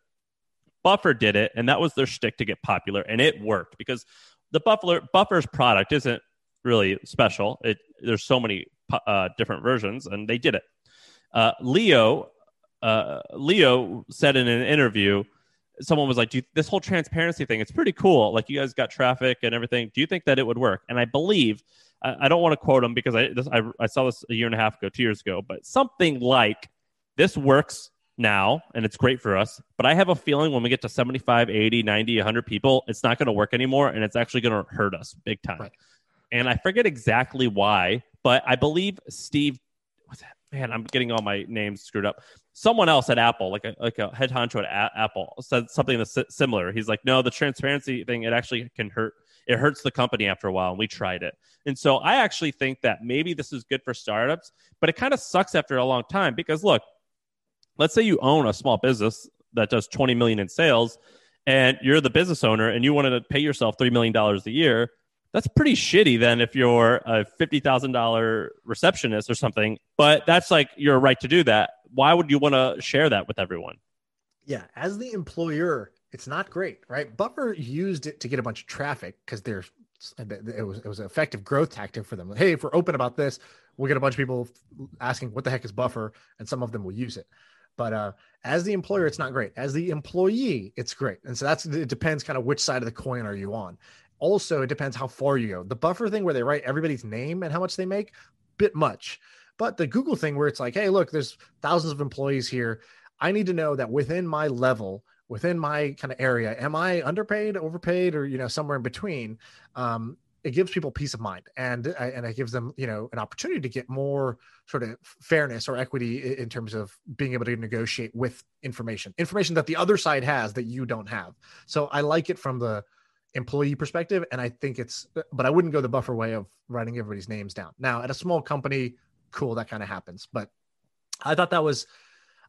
Buffer did it, and that was their shtick to get popular, and it worked because the Buffalo Buffer's product isn't really special. It there's so many uh, different versions, and they did it. Uh, Leo, uh, Leo said in an interview, someone was like, Do you, "This whole transparency thing, it's pretty cool. Like you guys got traffic and everything. Do you think that it would work?" And I believe, I, I don't want to quote him because I, this, I I saw this a year and a half ago, two years ago, but something like this works now and it's great for us but i have a feeling when we get to 75 80 90 100 people it's not going to work anymore and it's actually going to hurt us big time Right. and i forget exactly why but i believe steve man i'm getting all my names screwed up. Someone else at apple like a, like a head honcho at apple said something that's similar. He's like no the transparency thing it actually can hurt it hurts the company after a while and we tried it. And so i actually think that maybe this is good for startups but it kind of sucks after a long time because look let's say you own a small business that does 20 million in sales and you're the business owner and you wanted to pay yourself $3 million a year that's pretty shitty then if you're a $50000 receptionist or something but that's like your right to do that why would you want to share that with everyone Yeah, as the employer, it's not great, right? Buffer used it to get a bunch of traffic because there's it was it was an effective growth tactic for them. Hey, if we're open about this, we'll get a bunch of people asking what the heck is Buffer, and some of them will use it. But uh, as the employer, it's not great. As the employee, it's great, and so that's it. Depends kind of which side of the coin are you on. Also, it depends how far you go. The Buffer thing, where they write everybody's name and how much they make, bit much. But the Google thing, where it's like, hey, look, there's thousands of employees here. I need to know that within my level, within my kind of area, am I underpaid, overpaid, or you know somewhere in between? Um, it gives people peace of mind, and uh, and it gives them you know an opportunity to get more sort of fairness or equity in terms of being able to negotiate with information, information that the other side has that you don't have. So I like it from the employee perspective, and I think it's, but I wouldn't go the buffer way of writing everybody's names down. Now at a small company, cool, that kind of happens, but I thought that was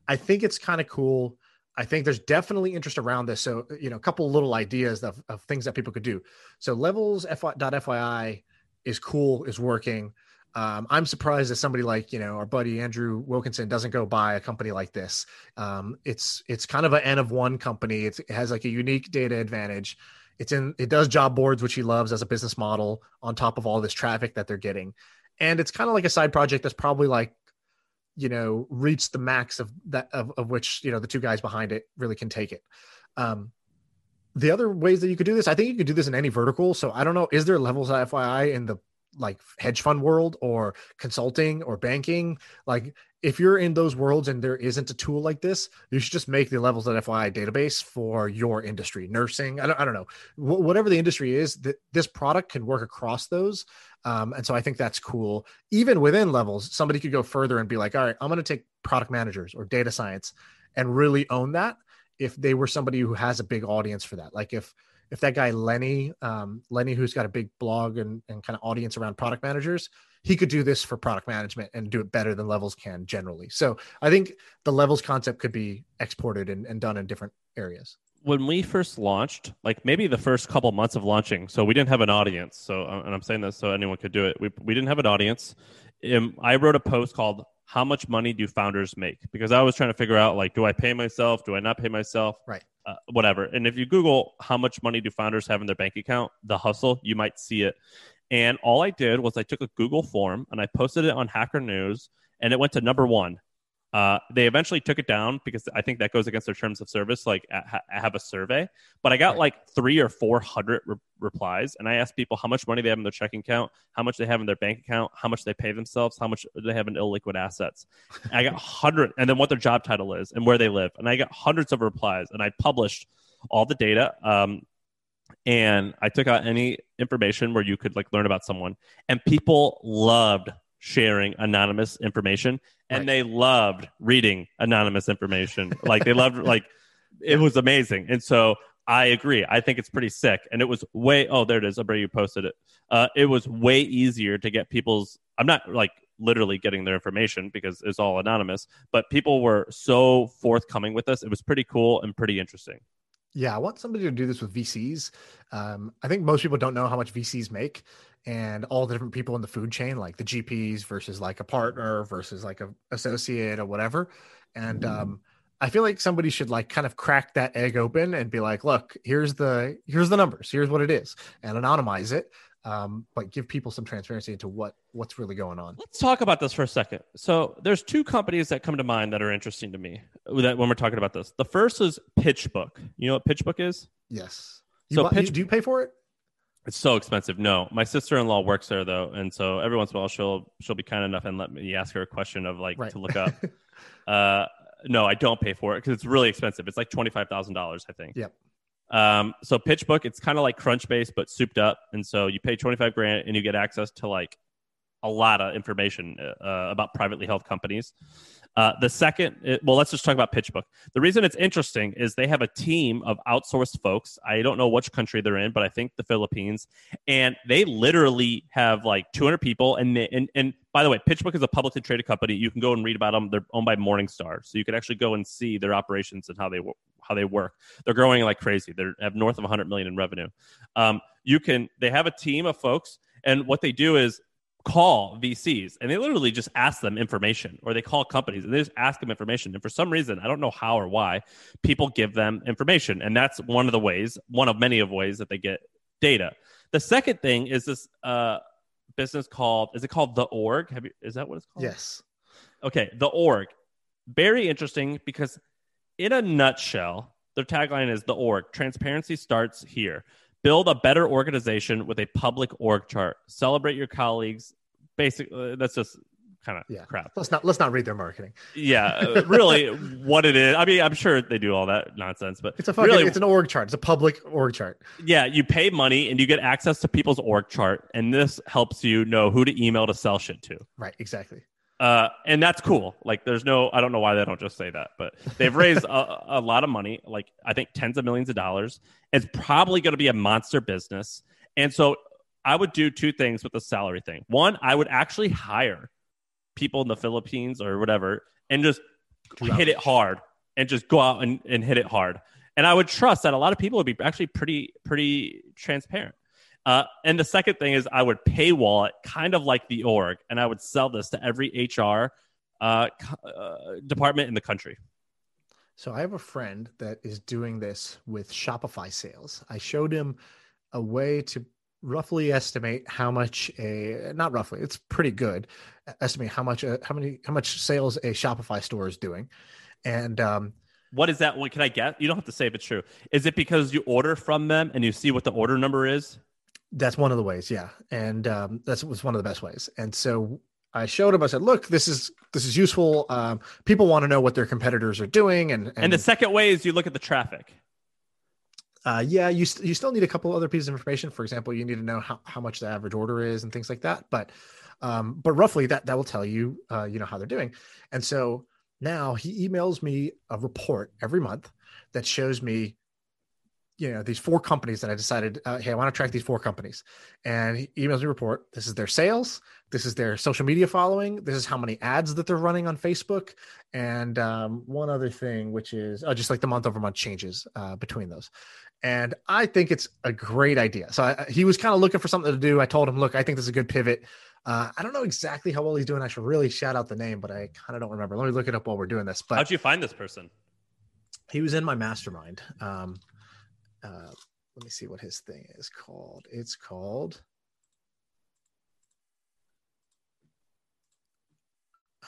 I think it's kind of cool. I think there's definitely interest around this. So, you know, a couple little ideas of, of things that people could do. So, levels FY, is cool, is working. Um, I'm surprised that somebody like you know our buddy Andrew Wilkinson doesn't go buy a company like this. Um, it's it's kind of an N of one company. It's, it has like a unique data advantage. It's in it does job boards, which he loves as a business model, on top of all this traffic that they're getting, and it's kind of like a side project that's probably like you know reach the max of that of, of which you know the two guys behind it really can take it. Um the other ways that you could do this i think you could do this in any vertical. So i don't know is there levels fyi in the like hedge fund world or consulting or banking like if you're in those worlds and there isn't a tool like this you should just make the levels of fyi database for your industry nursing i don't, I don't know Wh- whatever the industry is th- this product can work across those um, and so i think that's cool. Even within levels somebody could go further and be like all right i'm going to take product managers or data science and really own that if they were somebody who has a big audience for that. Like if if that guy Lenny, um, Lenny, who's got a big blog and, and kind of audience around product managers, he could do this for product management and do it better than levels can generally. So I think the levels concept could be exported and, and done in different areas. When we first launched, like maybe the first couple months of launching, so we didn't have an audience. So, uh, and I'm saying this so anyone could do it. We, we didn't have an audience. Um, I wrote a post called "How much money do founders make?" Because I was trying to figure out like, do I pay myself? Do I not pay myself? Right uh, whatever. And if you Google how much money do founders have in their bank account, the hustle, you might see it. And all I did was I took a Google form and I posted it on Hacker News, and it went to number one. Uh, they eventually took it down because I think that goes against their terms of service. Like, I have a survey, but I got right. like three or four hundred re- replies, and I asked people how much money they have in their checking account, how much they have in their bank account, how much they pay themselves, how much they have in illiquid assets. I got *laughs* hundred, and then what their job title is and where they live, and I got hundreds of replies, and I published all the data. Um, and I took out any information where you could like learn about someone, and people loved sharing anonymous information. And right. they loved reading anonymous information. Like they loved *laughs* like it was amazing. And so i agree. I think it's pretty sick. And it was way oh there it is. I you posted it. Uh, it was way easier to get people's i'm not like literally getting their information because it's all anonymous but people were so forthcoming with us. It was pretty cool and pretty interesting. Yeah, I want somebody to do this with VCs. Um, I think most people don't know how much VCs make and all the different people in the food chain, like the GPs versus like a partner versus like a associate or whatever. And um, I feel like somebody should like kind of crack that egg open and be like, look, here's the here's the numbers, here's what it is, and anonymize it um, but give people some transparency into what what's really going on. Let's talk about this for a second. So there's two companies that come to mind that are interesting to me that when we're talking about this. The first is PitchBook. You know what PitchBook is? Yes. You so Pitch- do you pay for it? It's so expensive. No, my sister-in-law works there though, and so every once in a while she'll she'll be kind enough and let me ask her a question of like right. to look up. *laughs* uh, no, I don't pay for it because it's really expensive. It's like twenty five thousand dollars, I think. Yep. Um, so PitchBook, it's kind of like Crunchbase, but souped up. And so you pay 25 grand and you get access to like a lot of information uh, about privately held companies. Uh, the second, it, well, let's just talk about PitchBook. The reason it's interesting is they have a team of outsourced folks. I don't know which country they're in, but I think the Philippines, and they literally have like 200 people. And they, and and by the way, PitchBook is a publicly traded company. You can go and read about them. They're owned by Morningstar, so you can actually go and see their operations and how they how they work. They're growing like crazy. They have north of 100 million in revenue. Um, you can. They have a team of folks, and what they do is call VCs and they literally just ask them information or they call companies and they just ask them information. And for some reason, I don't know how or why, people give them information. And that's one of the ways, one of many of ways that they get data. The second thing is this uh, business called, is it called The Org? Have you, is that what it's called? Yes. Okay. The Org. Very interesting because in a nutshell, their tagline is The Org. Transparency starts here. Build a better organization with a public org chart. Celebrate your colleagues. Basically, uh, that's just kind of yeah. crap. Let's not let's not read their marketing. Yeah, uh, *laughs* really, what it is. I mean, I'm sure they do all that nonsense, but it's a fucking, really, it's an org chart. It's a public org chart. Yeah, you pay money and you get access to people's org chart, and this helps you know who to email to sell shit to. Right. Exactly. Uh, and that's cool. Like, there's no, I don't know why they don't just say that, but they've raised a, a, lot of money, like I think tens of millions of dollars. It's probably going to be a monster business. And so I would do two things with the salary thing. One, I would actually hire people in the Philippines or whatever and just hit it hard and just go out and, and hit it hard. And I would trust that a lot of people would be actually pretty, pretty transparent. Uh, and the second thing is I would paywall it kind of like the org, and I would sell this to every HR uh, uh, department in the country. So I have a friend that is doing this with Shopify sales. I showed him a way to roughly estimate how much a not roughly it's pretty good estimate how much how many how much sales a Shopify store is doing, and um, what is that? What can I get? You don't have to say if it's true. Is it because you order from them and you see what the order number is? That's one of the ways, yeah, and um, that's was one of the best ways. And so I showed him. I said, "Look, this is this is useful. Um, people want to know what their competitors are doing." And and, And the second way is you look at the traffic. uh, yeah, you st- you still need a couple other pieces of information. For example, you need to know how, how much the average order is and things like that. But um, but roughly that that will tell you uh, you know how they're doing. And so now he emails me a report every month that shows me you know these four companies that I decided uh, hey I want to track these four companies. And he emails me a report. This is their sales. This is their social media following. This is how many ads that they're running on Facebook. And um, one other thing which is oh, just like the month over month changes uh, between those. And I think it's a great idea. So I, he was kind of looking for something to do. I told him look I think this is a good pivot. Uh, I don't know exactly how well he's doing. I should really shout out the name but I kind of don't remember. Let me look it up while we're doing this but How'd you find this person? he was in my mastermind. Um, uh, let me see what his thing is called. It's called.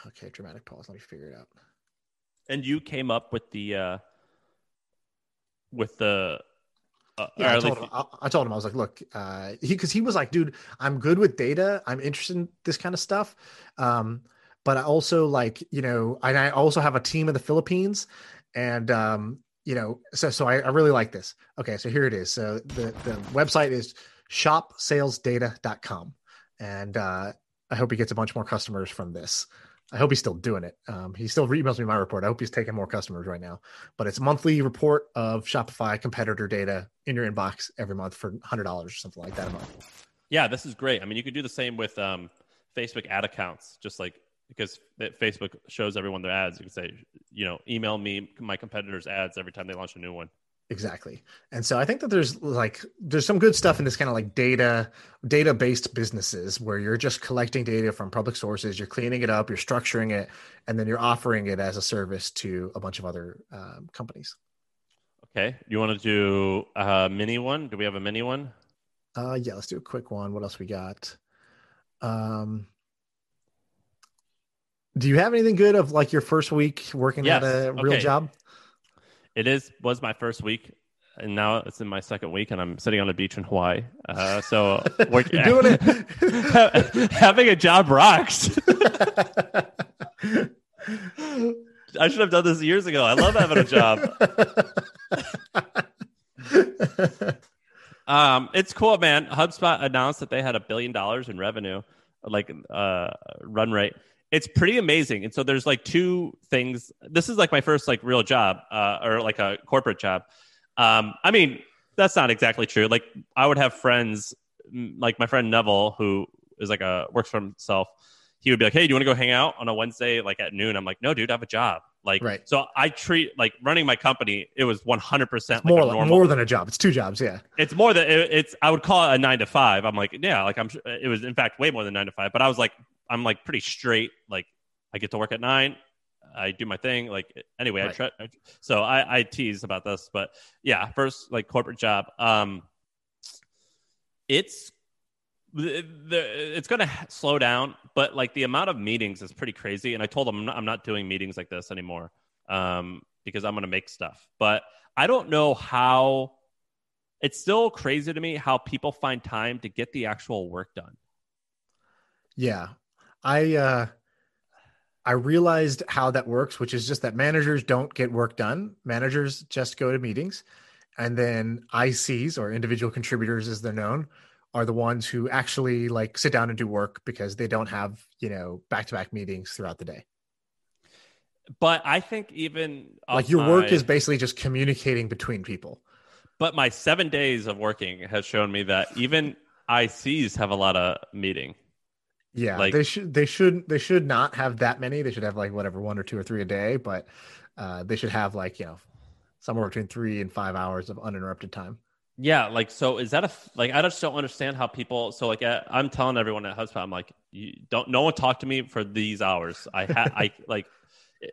Okay, dramatic pause. Let me figure it out. And you came up with the uh with the uh, Yeah, I told him. I, I told him I was like, look, uh, he because he was like, dude, I'm good with data. I'm interested in this kind of stuff. Um, but I also like, you know, and I also have a team in the Philippines, and um, you know, so so I, I really like this. Okay, so here it is. So the the website is shopsalesdata.com, and uh, I hope he gets a bunch more customers from this. I hope he's still doing it. Um, he still emails me my report. I hope he's taking more customers right now. But it's monthly report of Shopify competitor data in your inbox every month for hundred dollars or something like that a month. Yeah, this is great. I mean, you could do the same with um, Facebook ad accounts, just like because Facebook shows everyone their ads. You can say, you know, email me my competitors' ads every time they launch a new one. Exactly. And so I think that there's like there's some good stuff in this kind of like data data based businesses where you're just collecting data from public sources, you're cleaning it up, you're structuring it, and then you're offering it as a service to a bunch of other um, companies. Okay, you want to do a mini one? Do we have a mini one? Uh, yeah, let's do a quick one. What else we got? Um, do you have anything good of like your first week working Yes. at a real Okay. job? It is was my first week, and now it's in my second week, and I'm sitting on a beach in Hawaii. Uh, so *laughs* You're doing it. *laughs* Having a job rocks. *laughs* I should have done this years ago. I love having a job. Um, it's cool, man. HubSpot announced that they had a billion dollars in revenue, like uh, run rate. It's pretty amazing. And so there's like two things. This is like my first like real job, uh, or like a corporate job. Um, I mean, that's not exactly true. Like I would have friends, like my friend Neville, who is like a works for himself. He would be like, "Hey, do you want to go hang out on a Wednesday, like at noon?" I'm like, "No, dude, I have a job." Like, Right. so I treat like running my company. It was 100 percent more like normal more than a job. It's two jobs. Yeah. it's more than it, it's i would call it a nine to five i'm like yeah like i'm it was in fact way more than nine to five but i was like i'm like pretty straight like i get to work at nine i do my thing like anyway I try I so i i tease about this but yeah first like corporate job um it's the, the, it's going to slow down but like the amount of meetings is pretty crazy and i told them i'm not, I'm not doing meetings like this anymore um because i'm going to make stuff but i don't know how it's still crazy to me how people find time to get the actual work done. Yeah. I uh I realized how that works, which is just that managers don't get work done. Managers just go to meetings. And then ICs or individual contributors as they're known are the ones who actually like sit down and do work because they don't have, you know, back-to-back meetings throughout the day. But I think even like your work my- is basically just communicating between people. But my seven days of working has shown me that even ICs have a lot of meeting. Yeah, Like- they should they should they should not have that many. They should have like whatever one or two or three a day, but uh, they should have like you know somewhere between three and five hours of uninterrupted time. Yeah, like so is that a like I just don't understand how people so like I'm telling everyone at HubSpot I'm like you don't no one talk to me for these hours. I ha- I *laughs* like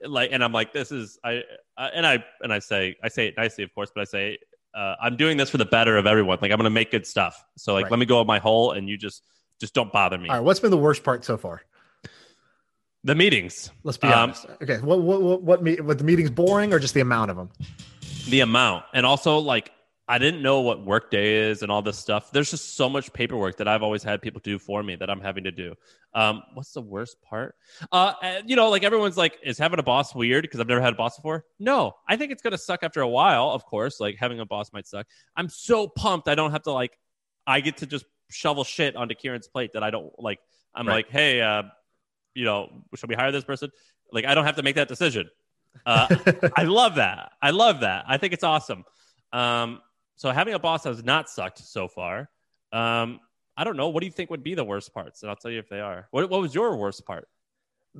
like and I'm like this is I uh, and I and I say I say it nicely of course, but I say uh, I'm doing this for the better of everyone. Like I'm going to make good stuff. So like Right. let me go in my hole and you just just don't bother me. All right, what's been the worst part so far? The meetings, Let's be Um, honest. Okay, what what what what, me, what the meetings boring or just the amount of them? the amount, and also like I didn't know what workday is and all this stuff. There's just so much paperwork that I've always had people do for me that I'm having to do. Um, what's the worst part? Uh, you know, like everyone's like, is having a boss weird because I've never had a boss before? No, I think it's gonna suck after a while. Of course, like having a boss might suck. I'm so pumped I don't have to like, I get to just shovel shit onto Kieran's plate that I don't like. I'm Right. like, hey, uh, you know, should we hire this person? Like, I don't have to make that decision. Uh, *laughs* I love that. I love that. I think it's awesome. Um, so having a boss has not sucked so far. Um, I don't know. What do you think would be the worst parts? And I'll tell you if they are. What, what was your worst part?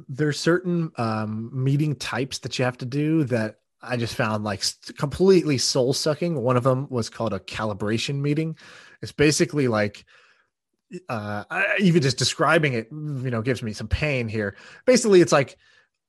there's certain um, meeting types that you have to do that I just found like completely soul sucking. One of them was called a calibration meeting. It's basically like, uh, I, even just describing it, you know, gives me some pain here. Basically, it's like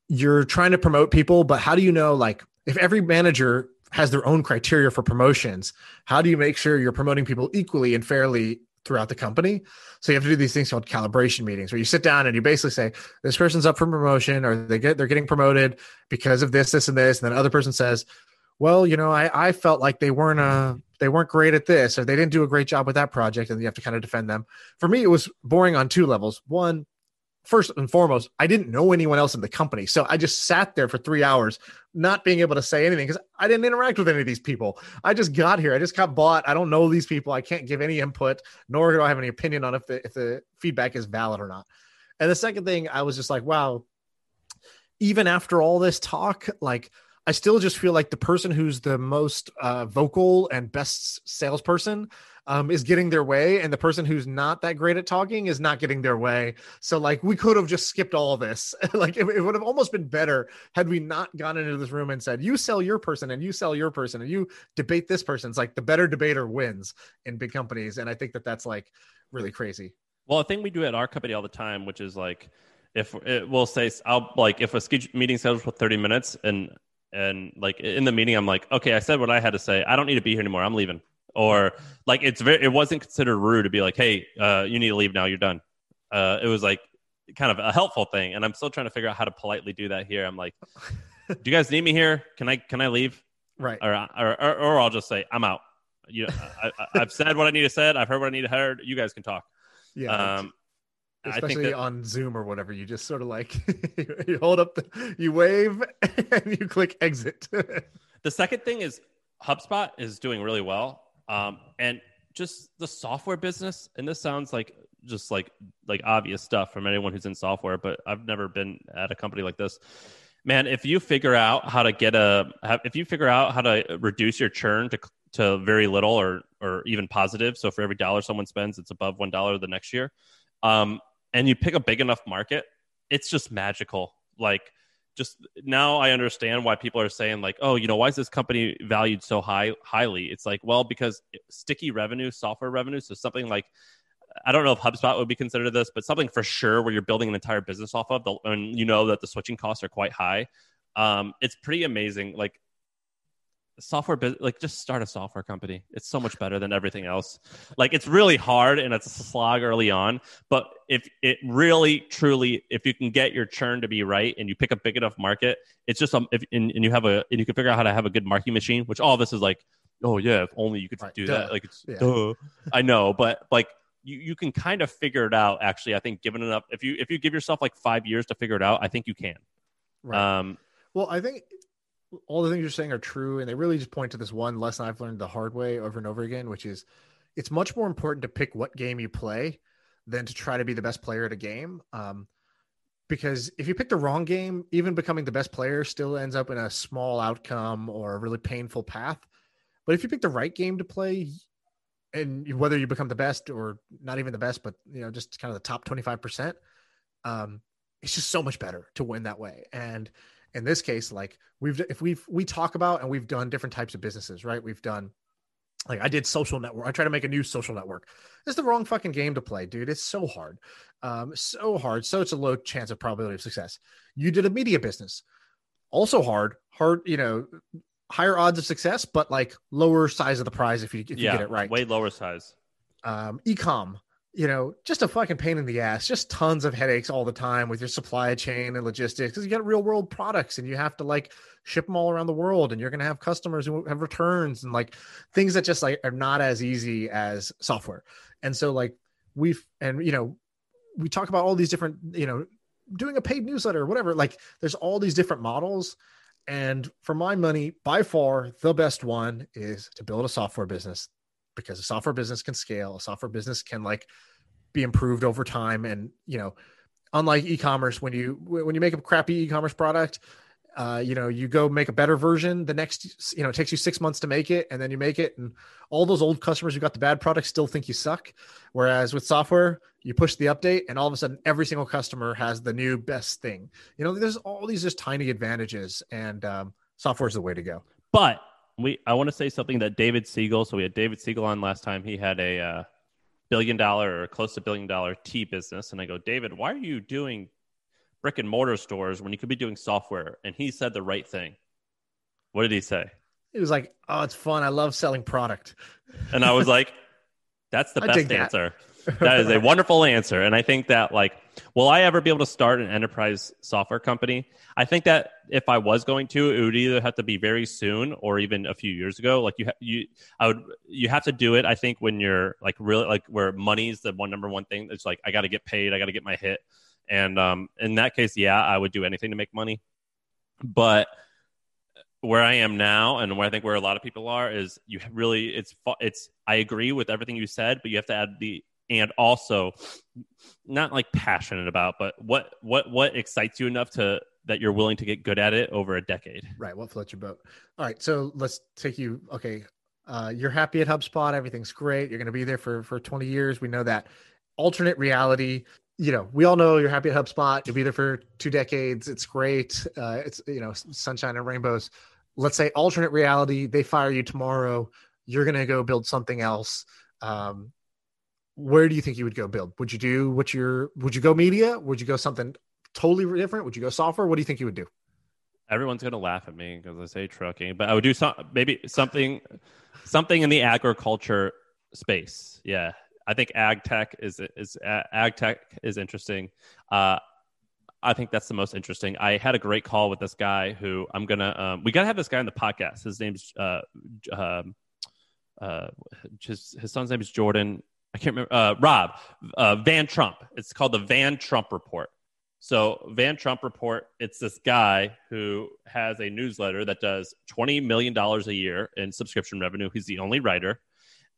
you're trying to promote people, but how do you know, like, if every manager has their own criteria for promotions, how do you make sure you're promoting people equally and fairly throughout the company? So you have to do these things called calibration meetings where you sit down and you basically say, this person's up for promotion or they get they're getting promoted because of this, this, and this. And then other person says, Well, you know, I, I felt like they weren't uh they weren't great at this or they didn't do a great job with that project, and you have to kind of defend them. For me, it was boring on two levels. One, first and foremost, I didn't know anyone else in the company. So I just sat there for three hours, not being able to say anything because I didn't interact with any of these people. I just got here. I just got bought. I don't know these people. I can't give any input, nor do I have any opinion on if the if the feedback is valid or not. And the second thing, I was just like, wow, even after all this talk, like I still just feel like the person who's the most uh, vocal and best salesperson um, is getting their way, and the person who's not that great at talking is not getting their way. So, like, we could have just skipped all this. *laughs* like, it, it would have almost been better had we not gone into this room and said, "You sell your person, and you sell your person, and you debate this person." It's like the better debater wins in big companies, and I think that that's like really crazy. Well, a thing we do at our company all the time, which is like, if it, we'll say, I'll like, if a meeting scheduled for 30 minutes and, and like in the meeting, I'm like, okay, I said what I had to say. I don't need to be here anymore. I'm leaving. Or like, it's very, it wasn't considered rude to be like, hey, uh, you need to leave now. You're done. Uh, it was like kind of a helpful thing. And I'm still trying to figure out how to politely do that here. I'm like, *laughs* do you guys need me here? Can I, can I leave? Right. Or, or, or, or I'll just say, I'm out. You know, I, I, I've said what I need to said. I've heard what I need to heard. You guys can talk. Yeah. Um, especially that, on Zoom or whatever. You just sort of like *laughs* you hold up, the, you wave, *laughs* and you click exit. the second thing is HubSpot is doing really well, um, and just the software business. And this sounds like just like like obvious stuff from anyone who's in software, but I've never been at a company like this. Man, if you figure out how to get a, if you figure out how to reduce your churn to to very little or or even positive, so for every dollar someone spends, it's above one dollar the next year, um, and you pick a big enough market, it's just magical. Like just now I understand why people are saying like, oh, you know, why is this company valued so high highly? It's like, well, because sticky revenue, software revenue, so something like I don't know if HubSpot would be considered this, but something for sure where you're building an entire business off of, the, and you know that the switching costs are quite high. Um, it's pretty amazing. Like software, like just start a software company. It's so much better than everything else. Like it's really hard and it's a slog early on, but if it really, truly, if you can get your churn to be right and you pick a big enough market, it's just um, if and, and you have a and you can figure out how to have a good marketing machine, which all this is like, oh yeah, if only you could Right, do duh. that. Like it's Yeah. duh. I know, but like you, you can kind of figure it out. Actually, I think given enough, if you if you give yourself like five years to figure it out, I think you can. right. Um, Well, I think all the things you're saying are true, and they really just point to this one lesson I've learned the hard way over and over again, which is it's much more important to pick what game you play than to try to be the best player at a game. Um, because if you pick the wrong game, even becoming the best player still ends up in a small outcome or a really painful path. But if you pick the right game to play, and whether you become the best or not even the best, but you know, just kind of the top 25%, um, it's just so much better to win that way. And in this case, like we've if we've we talk about and we've done different types of businesses, right? We've done like I did social network. I try to make a new social network. It's the wrong fucking game to play, dude. It's so hard. Um, so hard. So it's a low chance of probability of success. You did a media business. Also hard, hard, you know, higher odds of success, but like lower size of the prize if you if you get it right. way lower size. Um, ecom, you know, just a fucking pain in the ass, just tons of headaches all the time with your supply chain and logistics because you got real world products and you have to like ship them all around the world and you're going to have customers who have returns and like things that just like are not as easy as software. And so like we've, and you know, we talk about all these different, you know, doing a paid newsletter or whatever, like there's all these different models. And for my money, by far the best one is to build a software business because a software business can scale a software business can like be improved over time. And you know unlike e-commerce when you when you make a crappy e-commerce product uh, you know you go make a better version the next you know it takes you six months to make it and then you make it and all those old customers who got the bad product still think you suck. Whereas with software you push the update and all of a sudden every single customer has the new best thing. You know there's all these just tiny advantages and um, software is the way to go. But we I want to say something that David Segal. So we had David Segal on last time. He had a uh, billion dollar or close to billion dollar tea business, and I go, David, why are you doing brick and mortar stores when you could be doing software? And he said the right thing. What did he say? He was like, "Oh, it's fun. I love selling product." And I was like, "That's the *laughs* best answer." that is a wonderful answer. And I think that like, will I ever be able to start an enterprise software company? I think that if I was going to, it would either have to be very soon or even a few years ago. Like you, ha- you, I would, you have to do it. I think when you're like really like where money's the one number one thing. It's like I got to get paid. I got to get my hit. And um, in that case, yeah, I would do anything to make money. But where I am now, and where I think where a lot of people are, is you really it's it's. I agree with everything you said, but you have to add the and also not like passionate about, but what what what excites you enough to that you're willing to get good at it over a decade. Right. What floats your boat? All right. So let's take you. Okay. Uh, you're happy at HubSpot. Everything's great. You're going to be there for for 20 years. We know that. Alternate reality. You know, we all know you're happy at HubSpot. You'll be there for two decades. It's great. Uh, it's you know, sunshine and rainbows. Let's say alternate reality. They fire you tomorrow. You're going to go build something else. Um, where do you think you would go build? Would you do what your would you go media? Would you go something totally different? Would you go software? What do you think you would do? Everyone's gonna laugh at me because I say trucking, but I would do some maybe something something in the agriculture space. Yeah, I think ag tech is is ag tech is interesting. Uh, I think that's the most interesting. I had a great call with this guy who I'm gonna. Um, we gotta have this guy on the podcast. His name's uh, um, uh, his his son's name is Jordan. I can't remember, uh, Rob, uh, Van Trump. It's called the Van Trump Report. So, Van Trump Report, it's this guy who has a newsletter that does $20 million a year in subscription revenue. He's the only writer.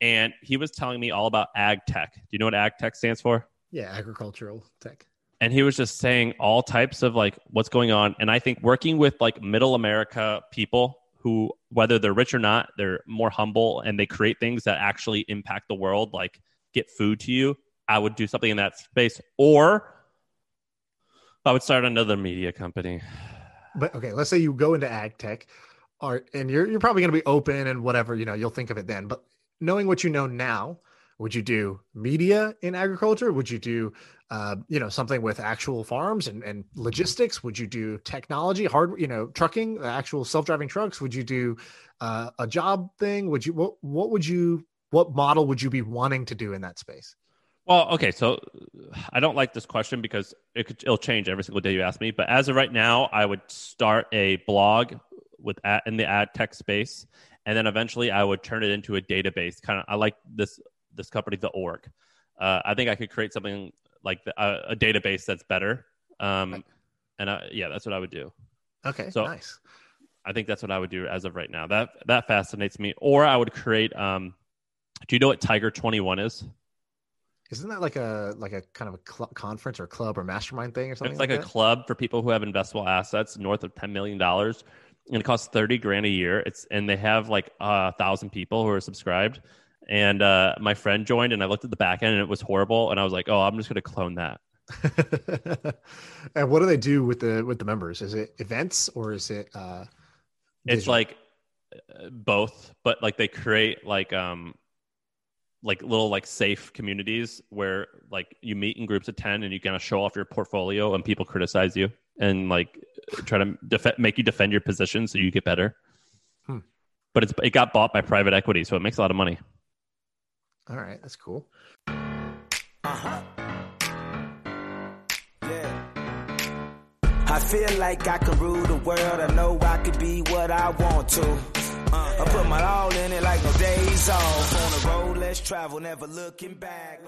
And he was telling me all about ag tech. Do you know what ag tech stands for? Yeah, agricultural tech. And he was just saying all types of like what's going on. And I think working with like middle America people who, whether they're rich or not, they're more humble and they create things that actually impact the world, like get food to you, I would do something in that space. Or I would start another media company. But okay, let's say you go into ag tech, or and you're you're probably going to be open and whatever you know you'll think of it then. But knowing what you know now, would you do media in agriculture? Would you do uh, you know something with actual farms and, and logistics? Would you do technology, hard you know trucking, actual self driving trucks? Would you do uh, a job thing? Would you what what would you what model would you be wanting to do in that space? Well, okay, so I don't like this question because it could, it'll change every single day you ask me. But as of right now, I would start a blog with ad, in the ag tech space, and then eventually I would turn it into a database. Kind of, I like this this company, the org. Uh, I think I could create something like the, uh, a database that's better. Um, and I, yeah, that's what I would do. Okay, so nice. I think that's what I would do as of right now. That that fascinates me. Or I would create um, do you know what Tiger 21 is? Isn't that like a like a kind of a cl- conference or club or mastermind thing or something? It's like, like a club for people who have investable assets north of ten million dollars, and it costs thirty grand a year. It's and they have like a thousand people who are subscribed. And uh, my friend joined, and I looked at the back end, and it was horrible. And I was like, "Oh, I'm just going to clone that." *laughs* and what do they do with the with the members? Is it events or is it? Uh, it's like uh, both, but like they create like um like little like safe communities where like you meet in groups of 10 and you kind of show off your portfolio and people criticize you and like try to def- make you defend your position so you get better hmm. but it's it got bought by private equity so it makes a lot of money all right that's cool uh, Uh-huh. Yeah. I feel like I can rule the world. I know I could be what I want to. Uh, I put my all in it like no days off. On the road, let's travel, never looking back.